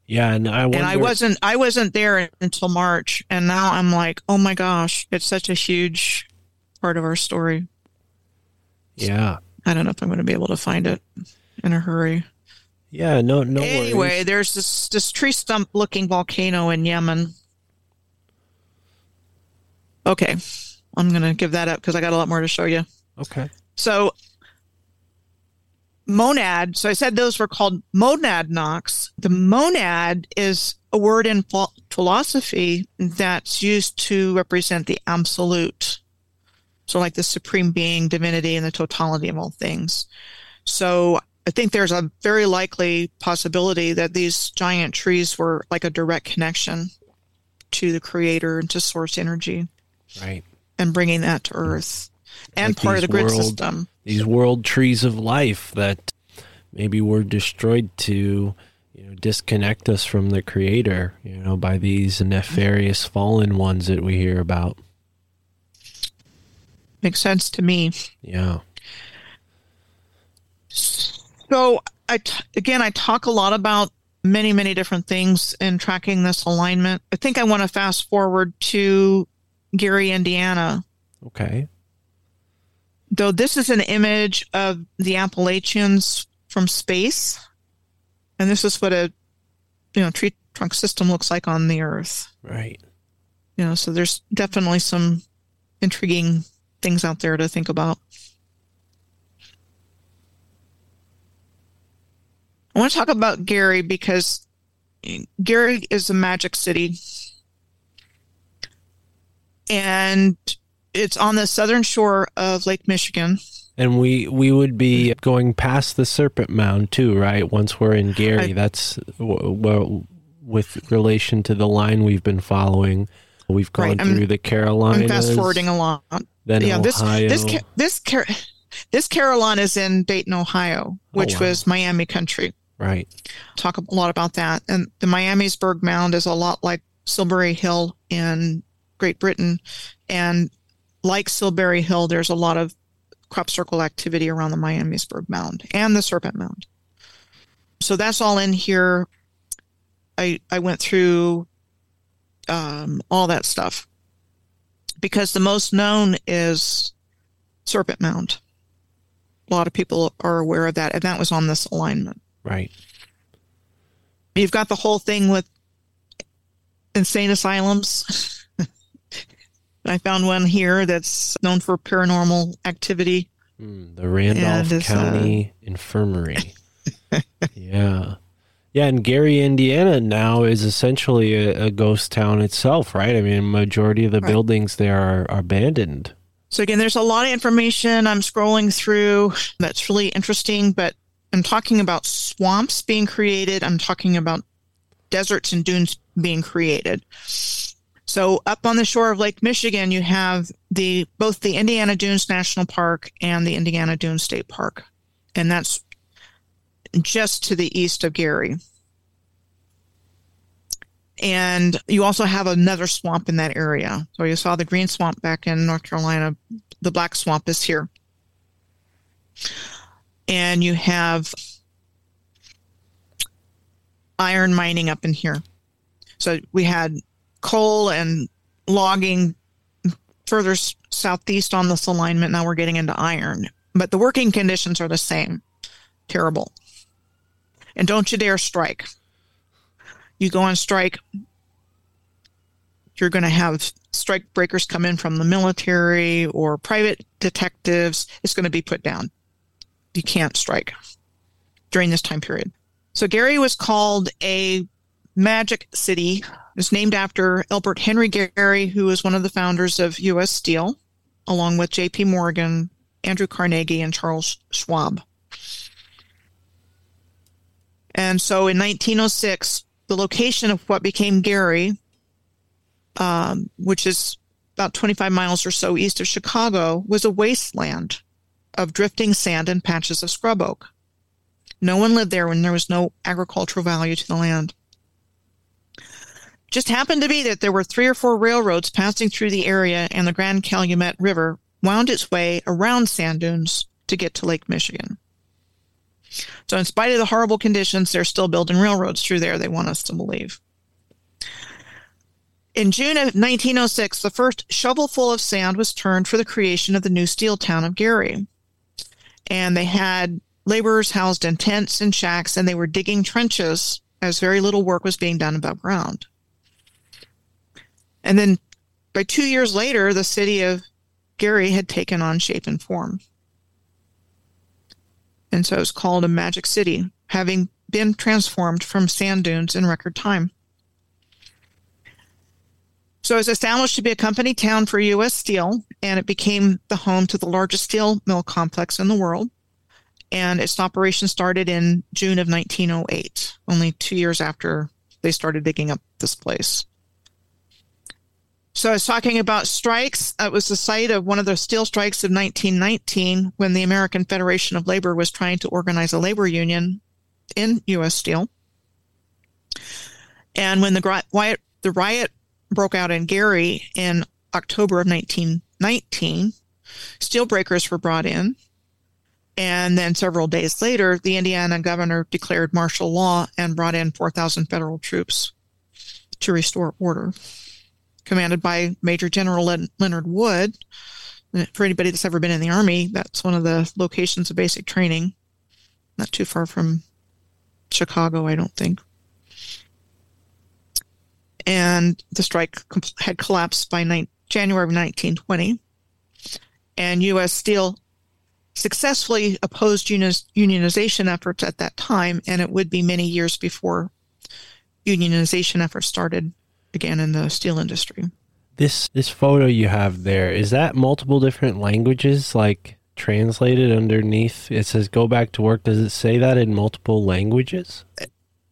Yeah, and I wonder, and I wasn't I wasn't there until March, and now I'm like, oh my gosh, it's such a huge part of our story. Yeah. I don't know if I'm going to be able to find it in a hurry. Yeah, no no anyway, worries. there's this this tree stump looking volcano in Yemen. Okay, I'm going to give that up because I got a lot more to show you. Okay. So monad. So I said those were called monadnocks. The monad is a word in philosophy that's used to represent the absolute. So like the supreme being, divinity, and the totality of all things. So I think there's a very likely possibility that these giant trees were like a direct connection to the creator and to source energy Right. and bringing that to mm-hmm. earth and Like part of the grid world- system. These world trees of life that maybe were destroyed to you know disconnect us from the creator you know by these nefarious fallen ones that we hear about Makes sense to me. yeah So I t- again, I talk a lot about many, many different things in tracking this alignment. I think I want to fast forward to Gary, Indiana. okay Though this is an image of the Appalachians from space, and this is what a you know tree trunk system looks like on the Earth. right You know, so there's definitely some intriguing things out there to think about. I want to talk about Gary because Gary is a magic city. And it's on the southern shore of Lake Michigan. And we we would be going past the Serpent Mound too, right? Once we're in Gary, I- that's well with relation to the line we've been following. We've gone Right, through the Carolinas. I'm fast forwarding along. Then yeah, this Ohio. this Ca- this Car- this Carillon is in Dayton, Ohio, oh, which wow. was Miami country. right. Talk a lot about that. And the Miamisburg Mound is a lot like Silbury Hill in Great Britain, and like Silbury Hill, there's a lot of crop circle activity around the Miamisburg Mound and the Serpent Mound. So that's all in here. I I went through um, all that stuff because the most known is Serpent Mound. A lot of people are aware of that, and that was on this alignment. Right. You've got the whole thing with insane asylums. I found one here that's known for paranormal activity. Mm, the Randolph And uh, County Infirmary. yeah. Yeah, and Gary, Indiana now is essentially a, a ghost town itself, right? I mean, majority of the Right. buildings there are, are abandoned. So again, there's a lot of information I'm scrolling through that's really interesting, but I'm talking about swamps being created. I'm talking about deserts and dunes being created. So up on the shore of Lake Michigan, you have the both the Indiana Dunes National Park and the Indiana Dunes State Park. And that's just to the east of Gary. And you also have another swamp in that area. So you saw the green swamp back in North Carolina. The black swamp is here. And you have iron mining up in here. So we had coal and logging further southeast on this alignment. Now we're getting into iron, but the working conditions are the same. Terrible. And don't you dare strike. You go on strike, you're going to have strike breakers come in from the military or private detectives. It's going to be put down. You can't strike during this time period. So Gary was called a magic city. It's named after Elbert Henry Gary, who was one of the founders of U.S. Steel, along with J.P. Morgan, Andrew Carnegie, and Charles Schwab. And so in 1906, the location of what became Gary, um, which is about 25 miles or so east of Chicago, was a wasteland of drifting sand and patches of scrub oak. No one lived there when there was no agricultural value to the land. Just happened to be that there were three or four railroads passing through the area, and the Grand Calumet River wound its way around sand dunes to get to Lake Michigan. So, in spite of the horrible conditions, they're still building railroads through there, they want us to believe. In June of 1906, the first shovelful of sand was turned for the creation of the new steel town of Gary. And they had laborers housed in tents and shacks, and they were digging trenches as very little work was being done above ground. And then by two years later, the city of Gary had taken on shape and form. And so it was called a magic city, having been transformed from sand dunes in record time. So it was established to be a company town for U.S. Steel, and it became the home to the largest steel mill complex in the world. And its operation started in June of 1908, only two years after they started digging up this place. So I was talking about strikes. It was the site of one of the steel strikes of 1919 when the American Federation of Labor was trying to organize a labor union in U.S. Steel. And when the, riot, the riot broke out in Gary in October of 1919, steel breakers were brought in. And then several days later, the Indiana governor declared martial law and brought in 4,000 federal troops to restore order commanded by Major General Len- Leonard Wood. And For anybody that's ever been in the Army, that's one of the locations of basic training. Not too far from Chicago, I don't think. And the strike com- had collapsed by ni- January of 1920. And U.S. Steel successfully opposed unioniz- unionization efforts at that time, and it would be many years before unionization efforts started again in the steel industry. This this photo you have there is that multiple different languages like translated underneath. It says "Go back to work." Does it say that in multiple languages?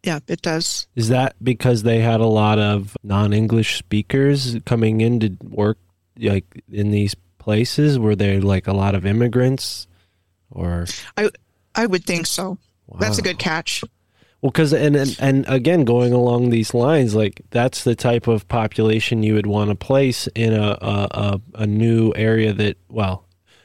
Yeah, it does. Is that because they had a lot of non-English speakers coming in to work like in these places? Were there like a lot of immigrants or I I would think so. That's a good catch. Well, because and, and and again, going along these lines, like that's the type of population you would want to place in a a, a, a new area that well,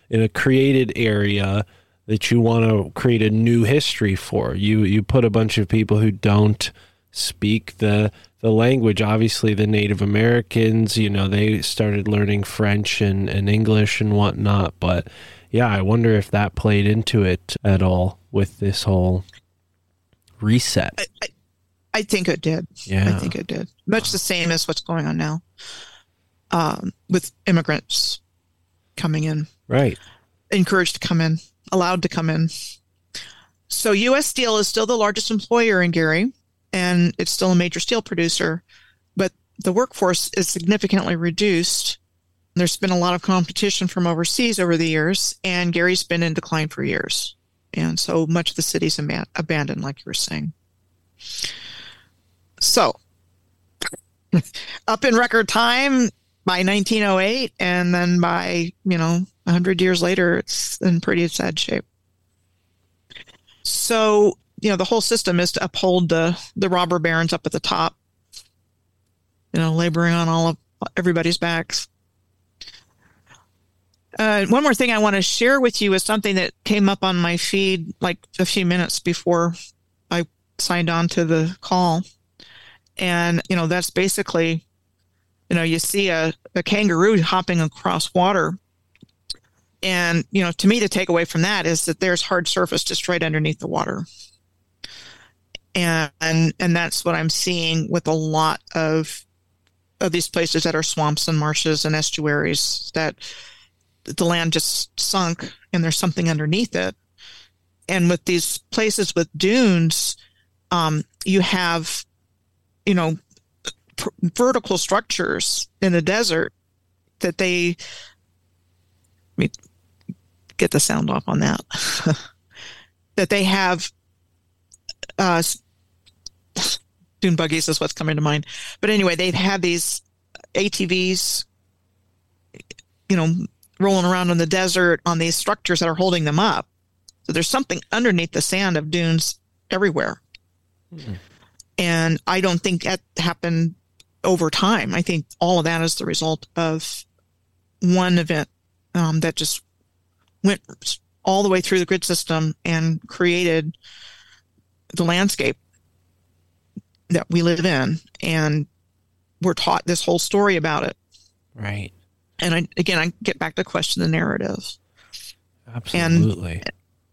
in a created area that you want to create a new history for. You you put a bunch of people who don't speak the the language. Obviously, the Native Americans, you know, they started learning French and, and English and whatnot. But yeah, I wonder if that played into it at all with this whole reset. I think it did. Yeah. I think it did. Much the same as what's going on now um, with immigrants coming in, Right. encouraged to come in, allowed to come in. So U.S. Steel is still the largest employer in Gary, and it's still a major steel producer, but the workforce is significantly reduced. There's been a lot of competition from overseas over the years, and Gary's been in decline for years. And so much of the city's aban- abandoned, like you were saying. So, up in record time by 1908, and then by, you know, 100 years later, it's in pretty sad shape. So, you know, the whole system is to uphold the, the robber barons up at the top, you know, laboring on all of everybody's backs. Uh, one more thing I want to share with you is something that came up on my feed like a few minutes before I signed on to the call. And, you know, that's basically, you know, you see a, a kangaroo hopping across water. And, you know, to me, the takeaway from that is that there's hard surface just right underneath the water. And, and, and that's what I'm seeing with a lot of, of these places that are swamps and marshes and estuaries that the land just sunk and there's something underneath it. And with these places with dunes, um, you have, you know, pr- vertical structures in the desert that they, let me get the sound off on that, that they have, uh, dune buggies is what's coming to mind. But anyway, they've had these ATVs, you know, rolling around in the desert on these structures that are holding them up. So there's something underneath the sand of dunes everywhere. And I don't think that happened over time. I think all of that is the result of one event um, that just went all the way through the grid system and created the landscape that we live in. And we're taught this whole story about it. Right. And I, again, I get back to question the narrative. Absolutely.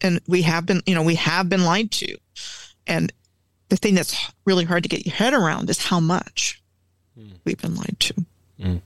and we have been you know we have been lied to and the thing that's really hard to get your head around is how much hmm. we've been lied to hmm.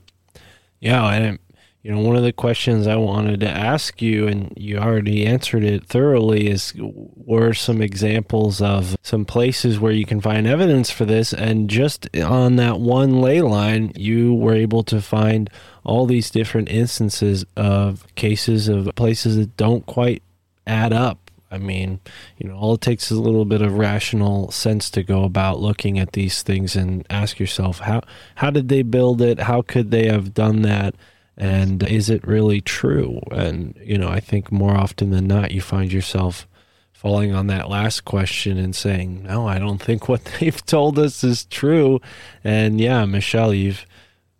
yeah, and you know, one of the questions I wanted to ask you, and you already answered it thoroughly, is were some examples of some places where you can find evidence for this, and just on that one ley line, you were able to find all these different instances of cases of places that don't quite add up. I mean, you know, all it takes is a little bit of rational sense to go about looking at these things and ask yourself how how did they build it? How could they have done that? And is it really true? And you know, I think more often than not, you find yourself falling on that last question and saying, "No, I don't think what they've told us is true." And yeah, Michelle, you've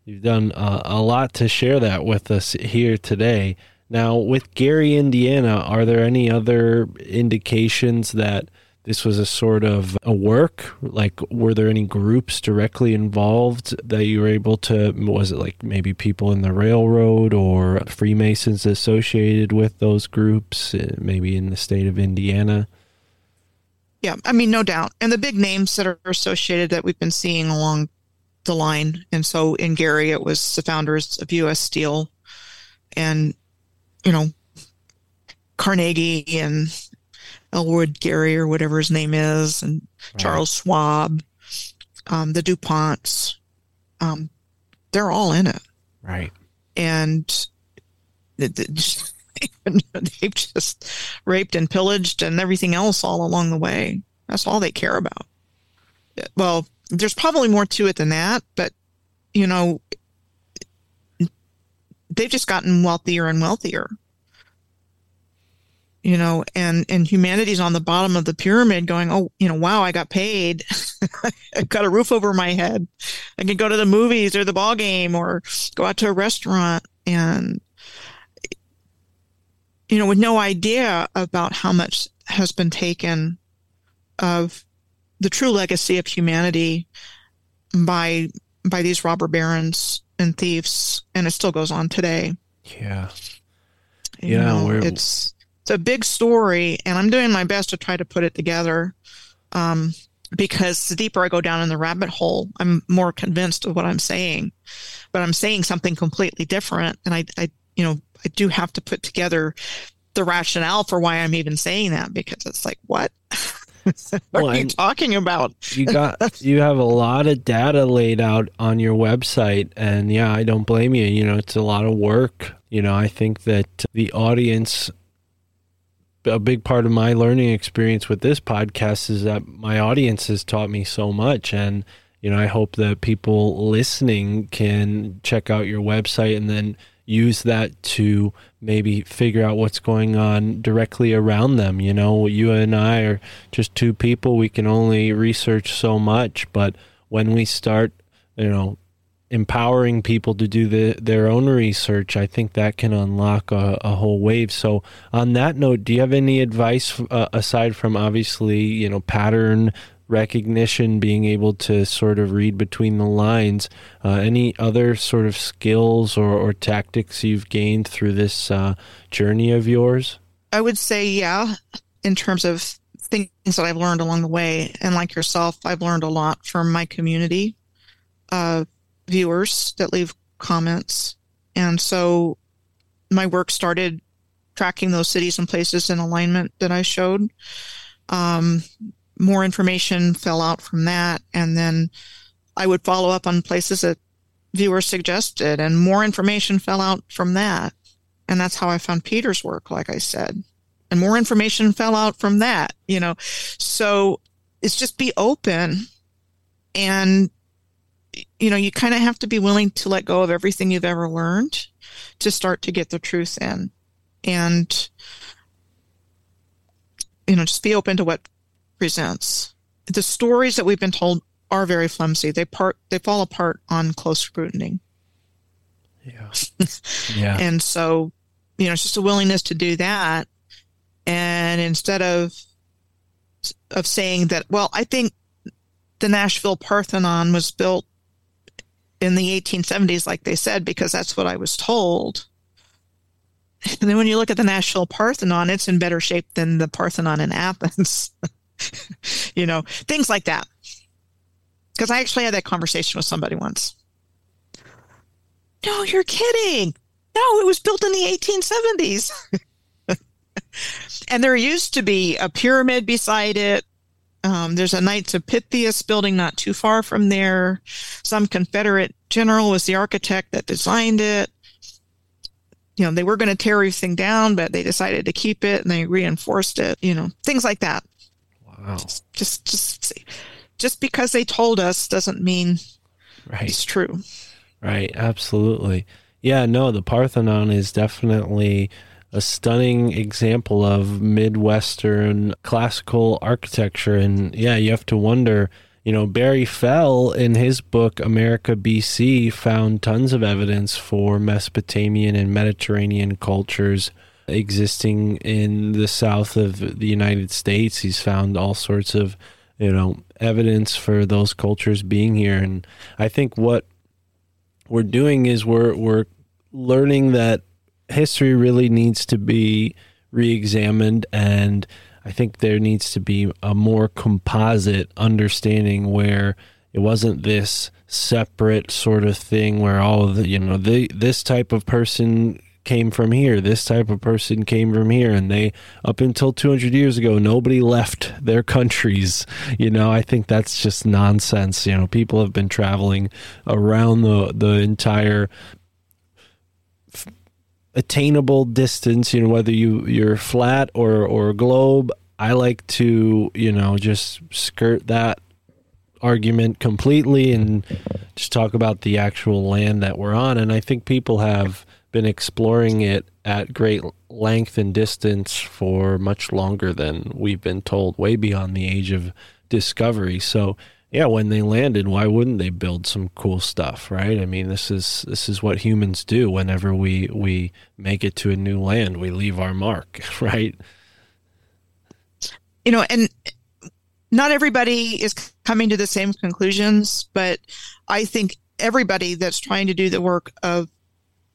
You've done uh, a lot to share that with us here today. Now, with Gary, Indiana, are there any other indications that this was a sort of a work? Like, were there any groups directly involved that you were able to? Was it like maybe people in the railroad or Freemasons associated with those groups, uh, maybe in the state of Indiana? yeah i mean no doubt and the big names that are associated that we've been seeing along the line and so in gary it was the founders of us steel and you know Carnegie and Elwood Gary or whatever his name is, and Charles Schwab, um, the DuPonts. Um, they're all in it. Right. And th- th- they've just raped and pillaged and everything else all along the way. That's all they care about. Well, there's probably more to it than that, but you know, they've just gotten wealthier and wealthier. You know, and and humanity's on the bottom of the pyramid, going, "Oh, you know, wow, I got paid. I've got a roof over my head. I can go to the movies or the ball game or go out to a restaurant." And you know, with no idea about how much has been taken of the true legacy of humanity by by these robber barons and thieves, and it still goes on today. Yeah. You Yeah, know, it's it's a big story, and I'm doing my best to try to put it together. Um, because the deeper I go down in the rabbit hole, I'm more convinced of what I'm saying, but I'm saying something completely different, and I, I, you know, I do have to put together the rationale for why I'm even saying that because it's like, what? what Well, are you talking about? you got you have a lot of data laid out on your website and yeah i don't blame you you know it's a lot of work you know i think that the audience a big part of my learning experience with this podcast is that my audience has taught me so much. And you know i hope that people listening can check out your website and then use that to maybe figure out what's going on directly around them. You know you and i are just two people. We can only research so much. But when we start you know empowering people to do the, their own research, I think that can unlock a, a whole wave. So, on that note, do you have any advice uh, aside from obviously, you know, pattern recognition, being able to sort of read between the lines? Uh, any other sort of skills or, or tactics you've gained through this uh, journey of yours? I would say, yeah, in terms of things that I've learned along the way. And like yourself, I've learned a lot from my community uh, viewers that leave comments. And so my work started tracking those cities and places in alignment that I showed. Um, more information fell out from that. And then I would follow up on places that viewers suggested, and more information fell out from that. And that's how I found Peter's work, like I said. And more information fell out from that, you know. So it's just be open and you know, you kind of have to be willing to let go of everything you've ever learned to start to get the truth in. And you know, just be open to what presents. The stories that we've been told are very flimsy. They part they fall apart on close scrutiny. Yeah. Yeah. And so, you know, it's just a willingness to do that. And instead of of saying that, well, I think the Nashville Parthenon was built in the 1870s, like they said, because that's what I was told. And then when you look at the Nashville Parthenon, it's in better shape than the Parthenon in Athens. you know, things like that. Because I actually had that conversation with somebody once. No, you're kidding. No, it was built in the 1870s. and there used to be a pyramid beside it. Um, there's a Knights of Pythias building not too far from there. Some Confederate general was the architect that designed it. You know, they were going to tear everything down, but they decided to keep it and they reinforced it. You know, things like that. Wow. Just, just, just because they told us doesn't mean Right. it's true. Right, absolutely. Yeah, no, the Parthenon is definitely a stunning example of Midwestern classical architecture. And yeah, you have to wonder, you know, Barry Fell in his book, America BC, found tons of evidence for Mesopotamian and Mediterranean cultures existing in the south of the United States. He's found all sorts of, you know, evidence for those cultures being here. And I think what we're doing is we're we're learning that history really needs to be re-examined and I think there needs to be a more composite understanding where it wasn't this separate sort of thing where all the you know the this type of person came from here. This type of person came from here. And they, up until 200 years ago, nobody left their countries. You know, I think that's just nonsense. You know, people have been traveling around the, the entire attainable distance you know whether you you're flat or or globe i like to you know just skirt that argument completely and just talk about the actual land that we're on. And i think people have been exploring it at great length and distance for much longer than we've been told way beyond the age of discovery. So yeah, when they landed, why wouldn't they build some cool stuff, right? I mean, this is this is what humans do whenever we we make it to a new land, we leave our mark, right? You know, and not everybody is coming to the same conclusions, but I think everybody that's trying to do the work of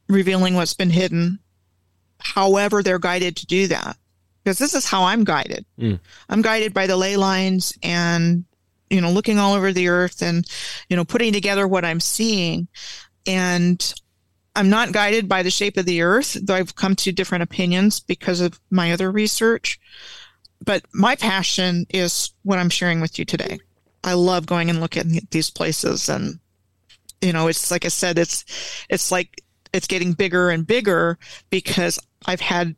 revealing what's been hidden, however they're guided to do that, because this is how I'm guided. Mm. I'm guided by the ley lines and you know, looking all over the earth and, you know, putting together what I'm seeing. And I'm not guided by the shape of the earth, though I've come to different opinions because of my other research. But my passion is what I'm sharing with you today. I love going and looking at these places and you know, it's like I said, it's it's like it's getting bigger and bigger because I've had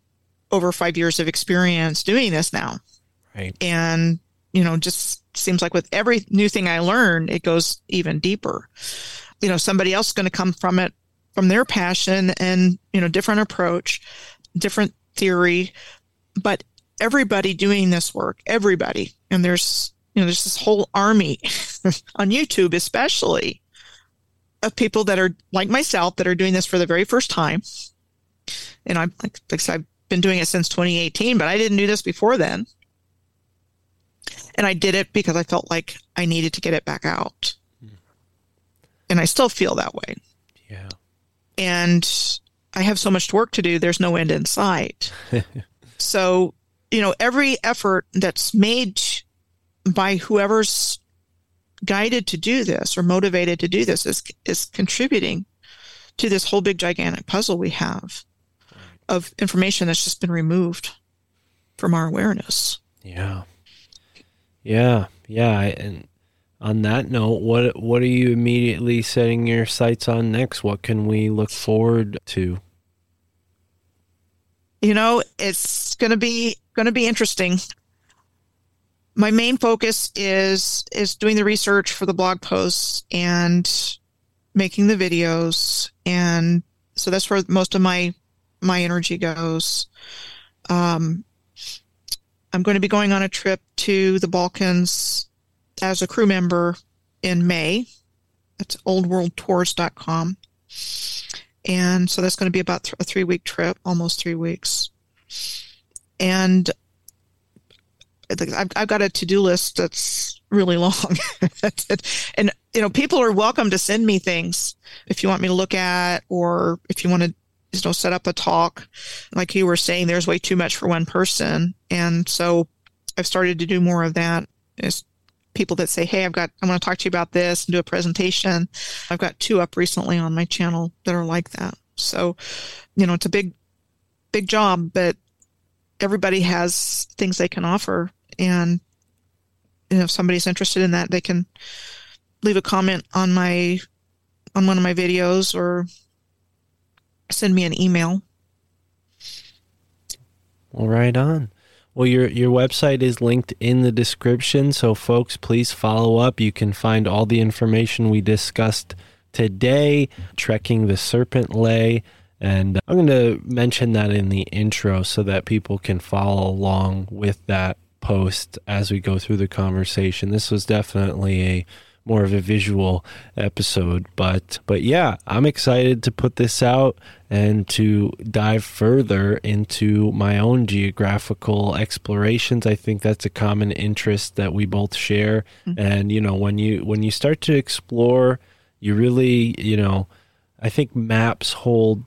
over five years of experience doing this now. Right. And, you know, just seems like with every new thing I learn, it goes even deeper. You know, somebody else is going to come from it from their passion and, you know, different approach, different theory, but everybody doing this work, everybody. And there's, you know, there's this whole army on YouTube, especially of people that are like myself that are doing this for the very first time. And I'm like, like I've been doing it since 2018, but I didn't do this before then. And I did it because I felt like I needed to get it back out. Hmm. And I still feel that way. Yeah. And I have so much work to do, there's no end in sight. so, you know, every effort that's made by whoever's guided to do this or motivated to do this is is contributing to this whole big gigantic puzzle we have of information that's just been removed from our awareness. Yeah. Yeah. Yeah. And on that note, what what are you immediately setting your sights on next? What can we look forward to? You know, it's going to be going to be interesting. My main focus is is doing the research for the blog posts and making the videos and so that's where most of my my energy goes. Um, I'm going to be going on a trip to the Balkans as a crew member in May. That's oldworldtours.com. And so that's going to be about a three week trip, almost three weeks. And I've, I've got a to do list that's really long. and, you know, people are welcome to send me things if you want me to look at or if you want to you know, set up a talk. Like you were saying, there's way too much for one person. And so I've started to do more of that. Is people that say, Hey, I've got, I want to talk to you about this and do a presentation. I've got two up recently on my channel that are like that. So, you know, it's a big, big job, but everybody has things they can offer. And, you know, if somebody's interested in that, they can leave a comment on my, on one of my videos or send me an email. Well, right on. Well, your your website is linked in the description, so folks, please follow up. You can find all the information we discussed today, trekking the Serpent Lei, and I'm going to mention that in the intro so that people can follow along with that post as we go through the conversation. This was definitely a more of a visual episode. But but yeah, I'm excited to put this out and to dive further into my own geographical explorations. I think that's a common interest that we both share. Mm-hmm. And you know, when you when you start to explore, you really, you know, I think maps hold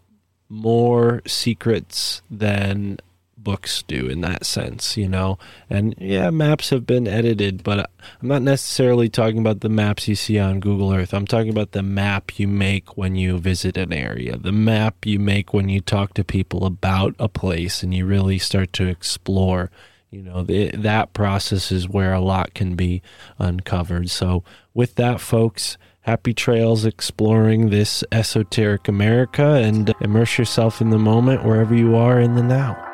more secrets than books do in that sense, you know. And yeah, maps have been edited, but I'm not necessarily talking about the maps you see on Google Earth. I'm talking about the map you make when you visit an area, the map you make when you talk to people about a place and you really start to explore. You know, the, that process is where a lot can be uncovered. So, with that, folks, happy trails exploring this esoteric America and immerse yourself in the moment wherever you are in the now.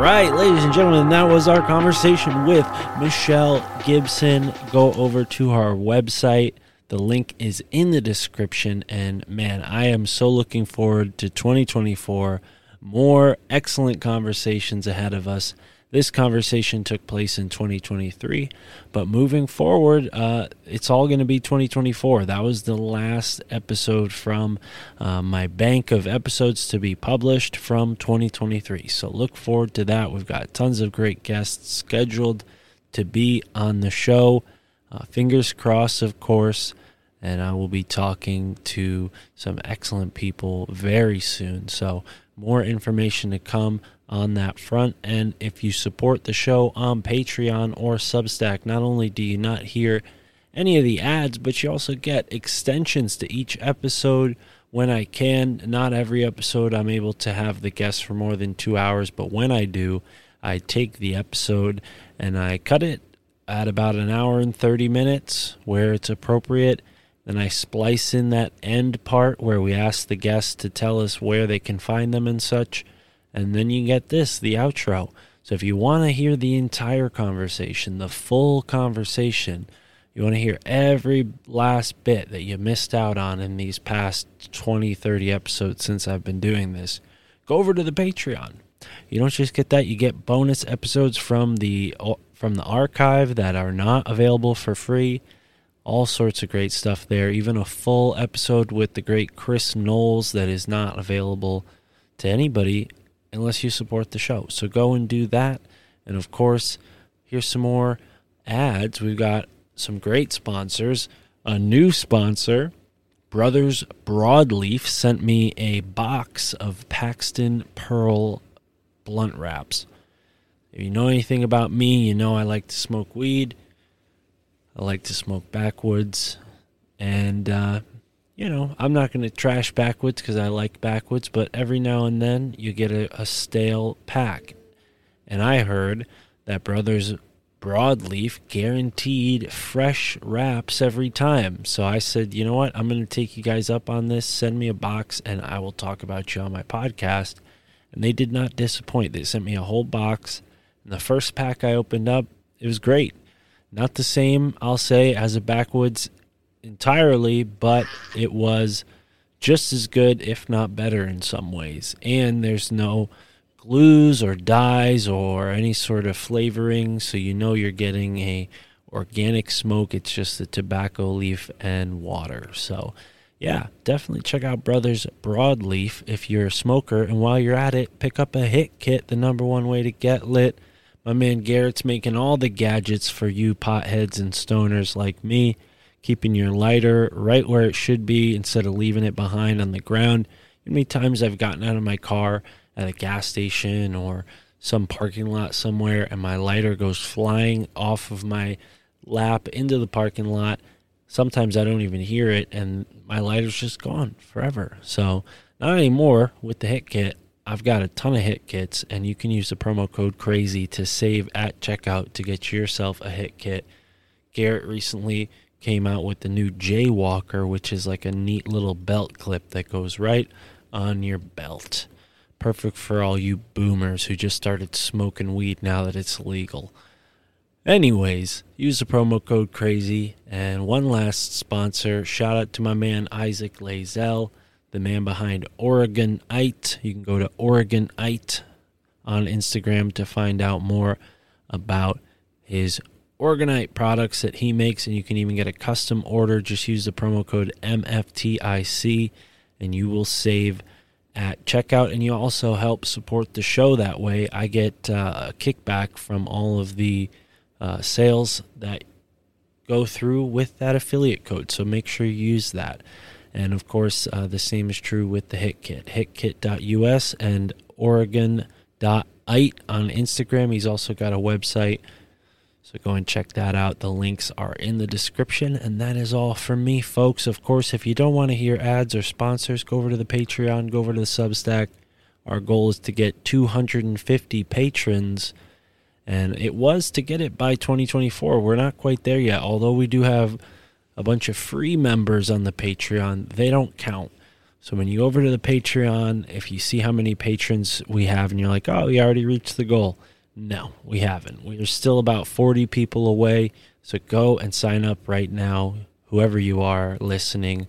Right, ladies and gentlemen, that was our conversation with Michelle Gibson. Go over to our website. The link is in the description. And man, I am so looking forward to 2024. More excellent conversations ahead of us. This conversation took place in 2023, but moving forward, uh, it's all going to be 2024. That was the last episode from uh, my bank of episodes to be published from 2023. So look forward to that. We've got tons of great guests scheduled to be on the show. Uh, fingers crossed, of course. And I will be talking to some excellent people very soon. So, more information to come on that front. And if you support the show on Patreon or Substack, not only do you not hear any of the ads, but you also get extensions to each episode when I can. Not every episode I'm able to have the guests for more than two hours, but when I do, I take the episode and I cut it at about an hour and 30 minutes where it's appropriate. Then I splice in that end part where we ask the guests to tell us where they can find them and such. And then you get this, the outro. So if you want to hear the entire conversation, the full conversation, you want to hear every last bit that you missed out on in these past 20, 30 episodes since I've been doing this, go over to the Patreon. You don't just get that, you get bonus episodes from the from the archive that are not available for free. All sorts of great stuff there, even a full episode with the great Chris Knowles that is not available to anybody unless you support the show. So go and do that. And of course, here's some more ads. We've got some great sponsors. A new sponsor, Brothers Broadleaf, sent me a box of Paxton Pearl blunt wraps. If you know anything about me, you know I like to smoke weed. I like to smoke backwoods. And uh, you know, I'm not going to trash backwoods because I like backwoods, but every now and then you get a, a stale pack. And I heard that Brothers Broadleaf guaranteed fresh wraps every time. So I said, you know what? I'm going to take you guys up on this. Send me a box and I will talk about you on my podcast. And they did not disappoint. They sent me a whole box. And the first pack I opened up, it was great. Not the same, I'll say, as a backwoods entirely, but it was just as good, if not better, in some ways. And there's no glues or dyes or any sort of flavoring, so you know you're getting a organic smoke. It's just the tobacco leaf and water. So, yeah, definitely check out Brothers Broadleaf if you're a smoker. And while you're at it, pick up a hit kit, the number one way to get lit. My man Garrett's making all the gadgets for you potheads and stoners like me keeping your lighter right where it should be instead of leaving it behind on the ground. How many times I've gotten out of my car at a gas station or some parking lot somewhere and my lighter goes flying off of my lap into the parking lot. Sometimes I don't even hear it and my lighter's just gone forever. So, not anymore with the hit kit. I've got a ton of hit kits and you can use the promo code crazy to save at checkout to get yourself a hit kit. Garrett recently came out with the new Jaywalker, which is like a neat little belt clip that goes right on your belt. Perfect for all you boomers who just started smoking weed now that it's legal. Anyways, use the promo code crazy. And one last sponsor shout out to my man Isaac Lazell, the man behind Oregonite. You can go to Oregonite on Instagram to find out more about his Oregonite products that he makes, and you can even get a custom order. Just use the promo code MFTIC, and you will save at checkout. And you also help support the show that way. I get uh, a kickback from all of the uh, sales that go through with that affiliate code. So make sure you use that. And of course, uh, the same is true with the Hit Kit, hitkit.us and Oregon.ite on Instagram. He's also got a website. So go and check that out. The links are in the description. And that is all from me, folks. Of course, if you don't want to hear ads or sponsors, go over to the Patreon, go over to the Substack. Our goal is to get 250 patrons. And it was to get it by 2024. We're not quite there yet, although we do have a bunch of free members on the Patreon. They don't count. So when you go over to the Patreon, if you see how many patrons we have and you're like, oh, we already reached the goal. No, we haven't. We're still about 40 people away. So go and sign up right now. Whoever you are listening,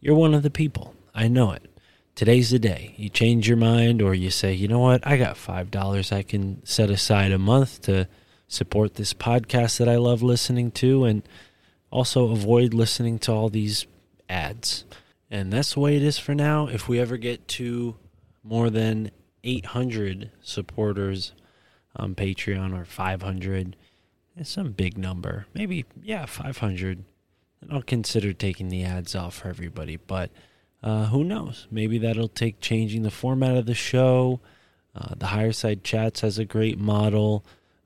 you're one of the people. I know it. Today's the day. You change your mind or you say, you know what? I got $5 I can set aside a month to support this podcast that I love listening to and also avoid listening to all these ads. And that's the way it is for now. If we ever get to more than 800 supporters on Patreon or 500, it's some big number. Maybe, yeah, 500. And I'll consider taking the ads off for everybody. But uh, who knows? Maybe that'll take changing the format of the show. Uh, the Higher Side Chats has a great model.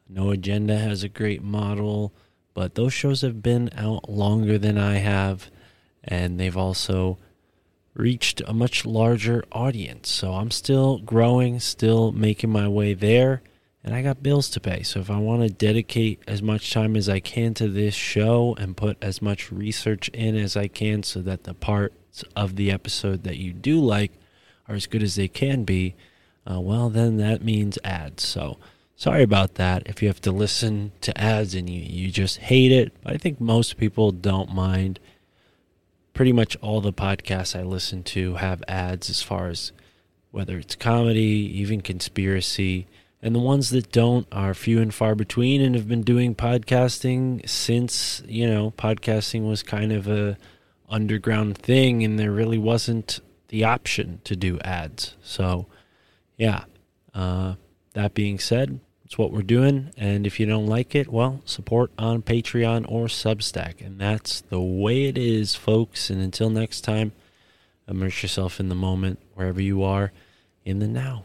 No Agenda has a great model. But those shows have been out longer than I have. And they've also reached a much larger audience. So I'm still growing, still making my way there, and I got bills to pay. So if I want to dedicate as much time as I can to this show and put as much research in as I can so that the parts of the episode that you do like are as good as they can be, uh, well, then that means ads. So sorry about that. If you have to listen to ads and you, you just hate it, I think most people don't mind pretty much all the podcasts I listen to have ads as far as whether it's comedy, even conspiracy. And the ones that don't are few and far between and have been doing podcasting since, you know, podcasting was kind of a underground thing and there really wasn't the option to do ads. So, yeah. Uh, that being said, it's what we're doing. And if you don't like it, well, support on Patreon or Substack. And that's the way it is, folks. And until next time, immerse yourself in the moment, wherever you are, in the now.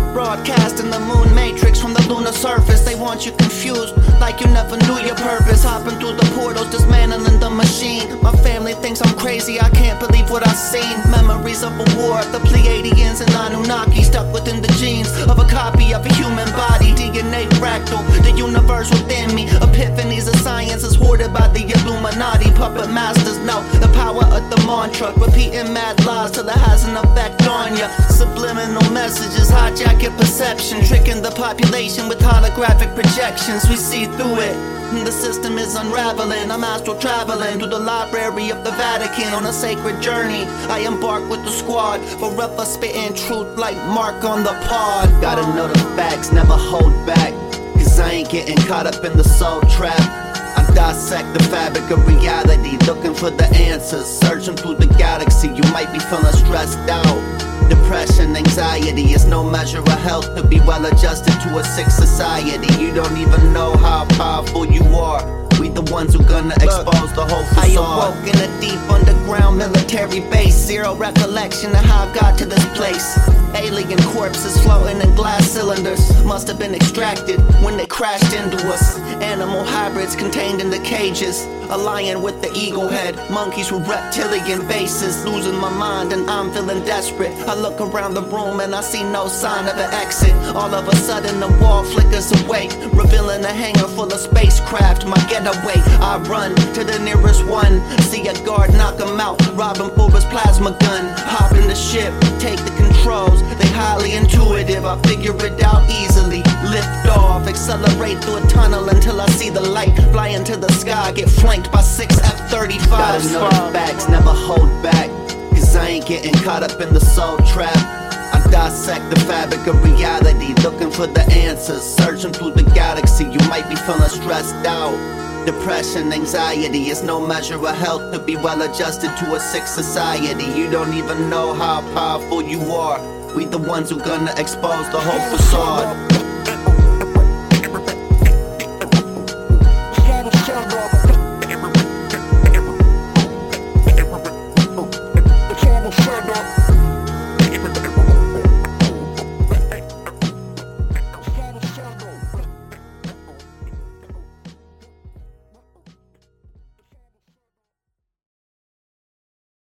Broadcasting the moon matrix from the lunar surface. They want you confused, like you never knew your purpose. Hopping through the portals, dismantling the machine. My family thinks I'm crazy, I can't believe what I've seen. Memories of a war, the Pleiadians and Anunnaki stuck within the genes of a copy of a human body. DNA fractal, the universe within me. Epiphanies of science is hoarded by the Illuminati. Puppet masters know the power of the mantra. Repeating mad lies till it has an effect on ya. Subliminal messages hijack perception, tricking the population with holographic projections. We see through it. The system is unraveling. I'm astral traveling through the library of the Vatican on a sacred journey. I embark with the squad, forever spitting truth like Mark on the pod. Gotta know the facts, never hold back. Cause I ain't getting caught up in the soul trap. Dissect the fabric of reality, looking for the answers, searching through the galaxy. You might be feeling stressed out. Depression, anxiety is no measure of health to be well adjusted to a sick society. You don't even know how powerful you are. We the ones who gonna expose the whole facade. I awoke in a deep underground military base. Zero recollection of how I got to this place. Alien corpses floating in glass cylinders. Must have been extracted when they crashed into us. Animal hybrids contained in the cages. A lion with the eagle head. Monkeys with reptilian faces. Losing my mind and I'm feeling desperate. I look around the room and I see no sign of an exit. All of a sudden the wall flickers awake, Revealing a hangar full of spacecraft. My I run to the nearest one. See a guard knock him out. Rob him for his plasma gun. Hop in the ship. Take the controls. They highly intuitive. I figure it out easily. Lift off. Accelerate through a tunnel until I see the light. Fly into the sky. Get flanked by six F-35s. Gotta facts. Never hold back. Cause I ain't getting caught up in the soul trap. I dissect the fabric of reality, looking for the answers. Searching through the galaxy, you might be feeling stressed out. Depression, anxiety is no measure of health to be well adjusted to a sick society. You don't even know how powerful you are. We the ones who gonna expose the whole facade.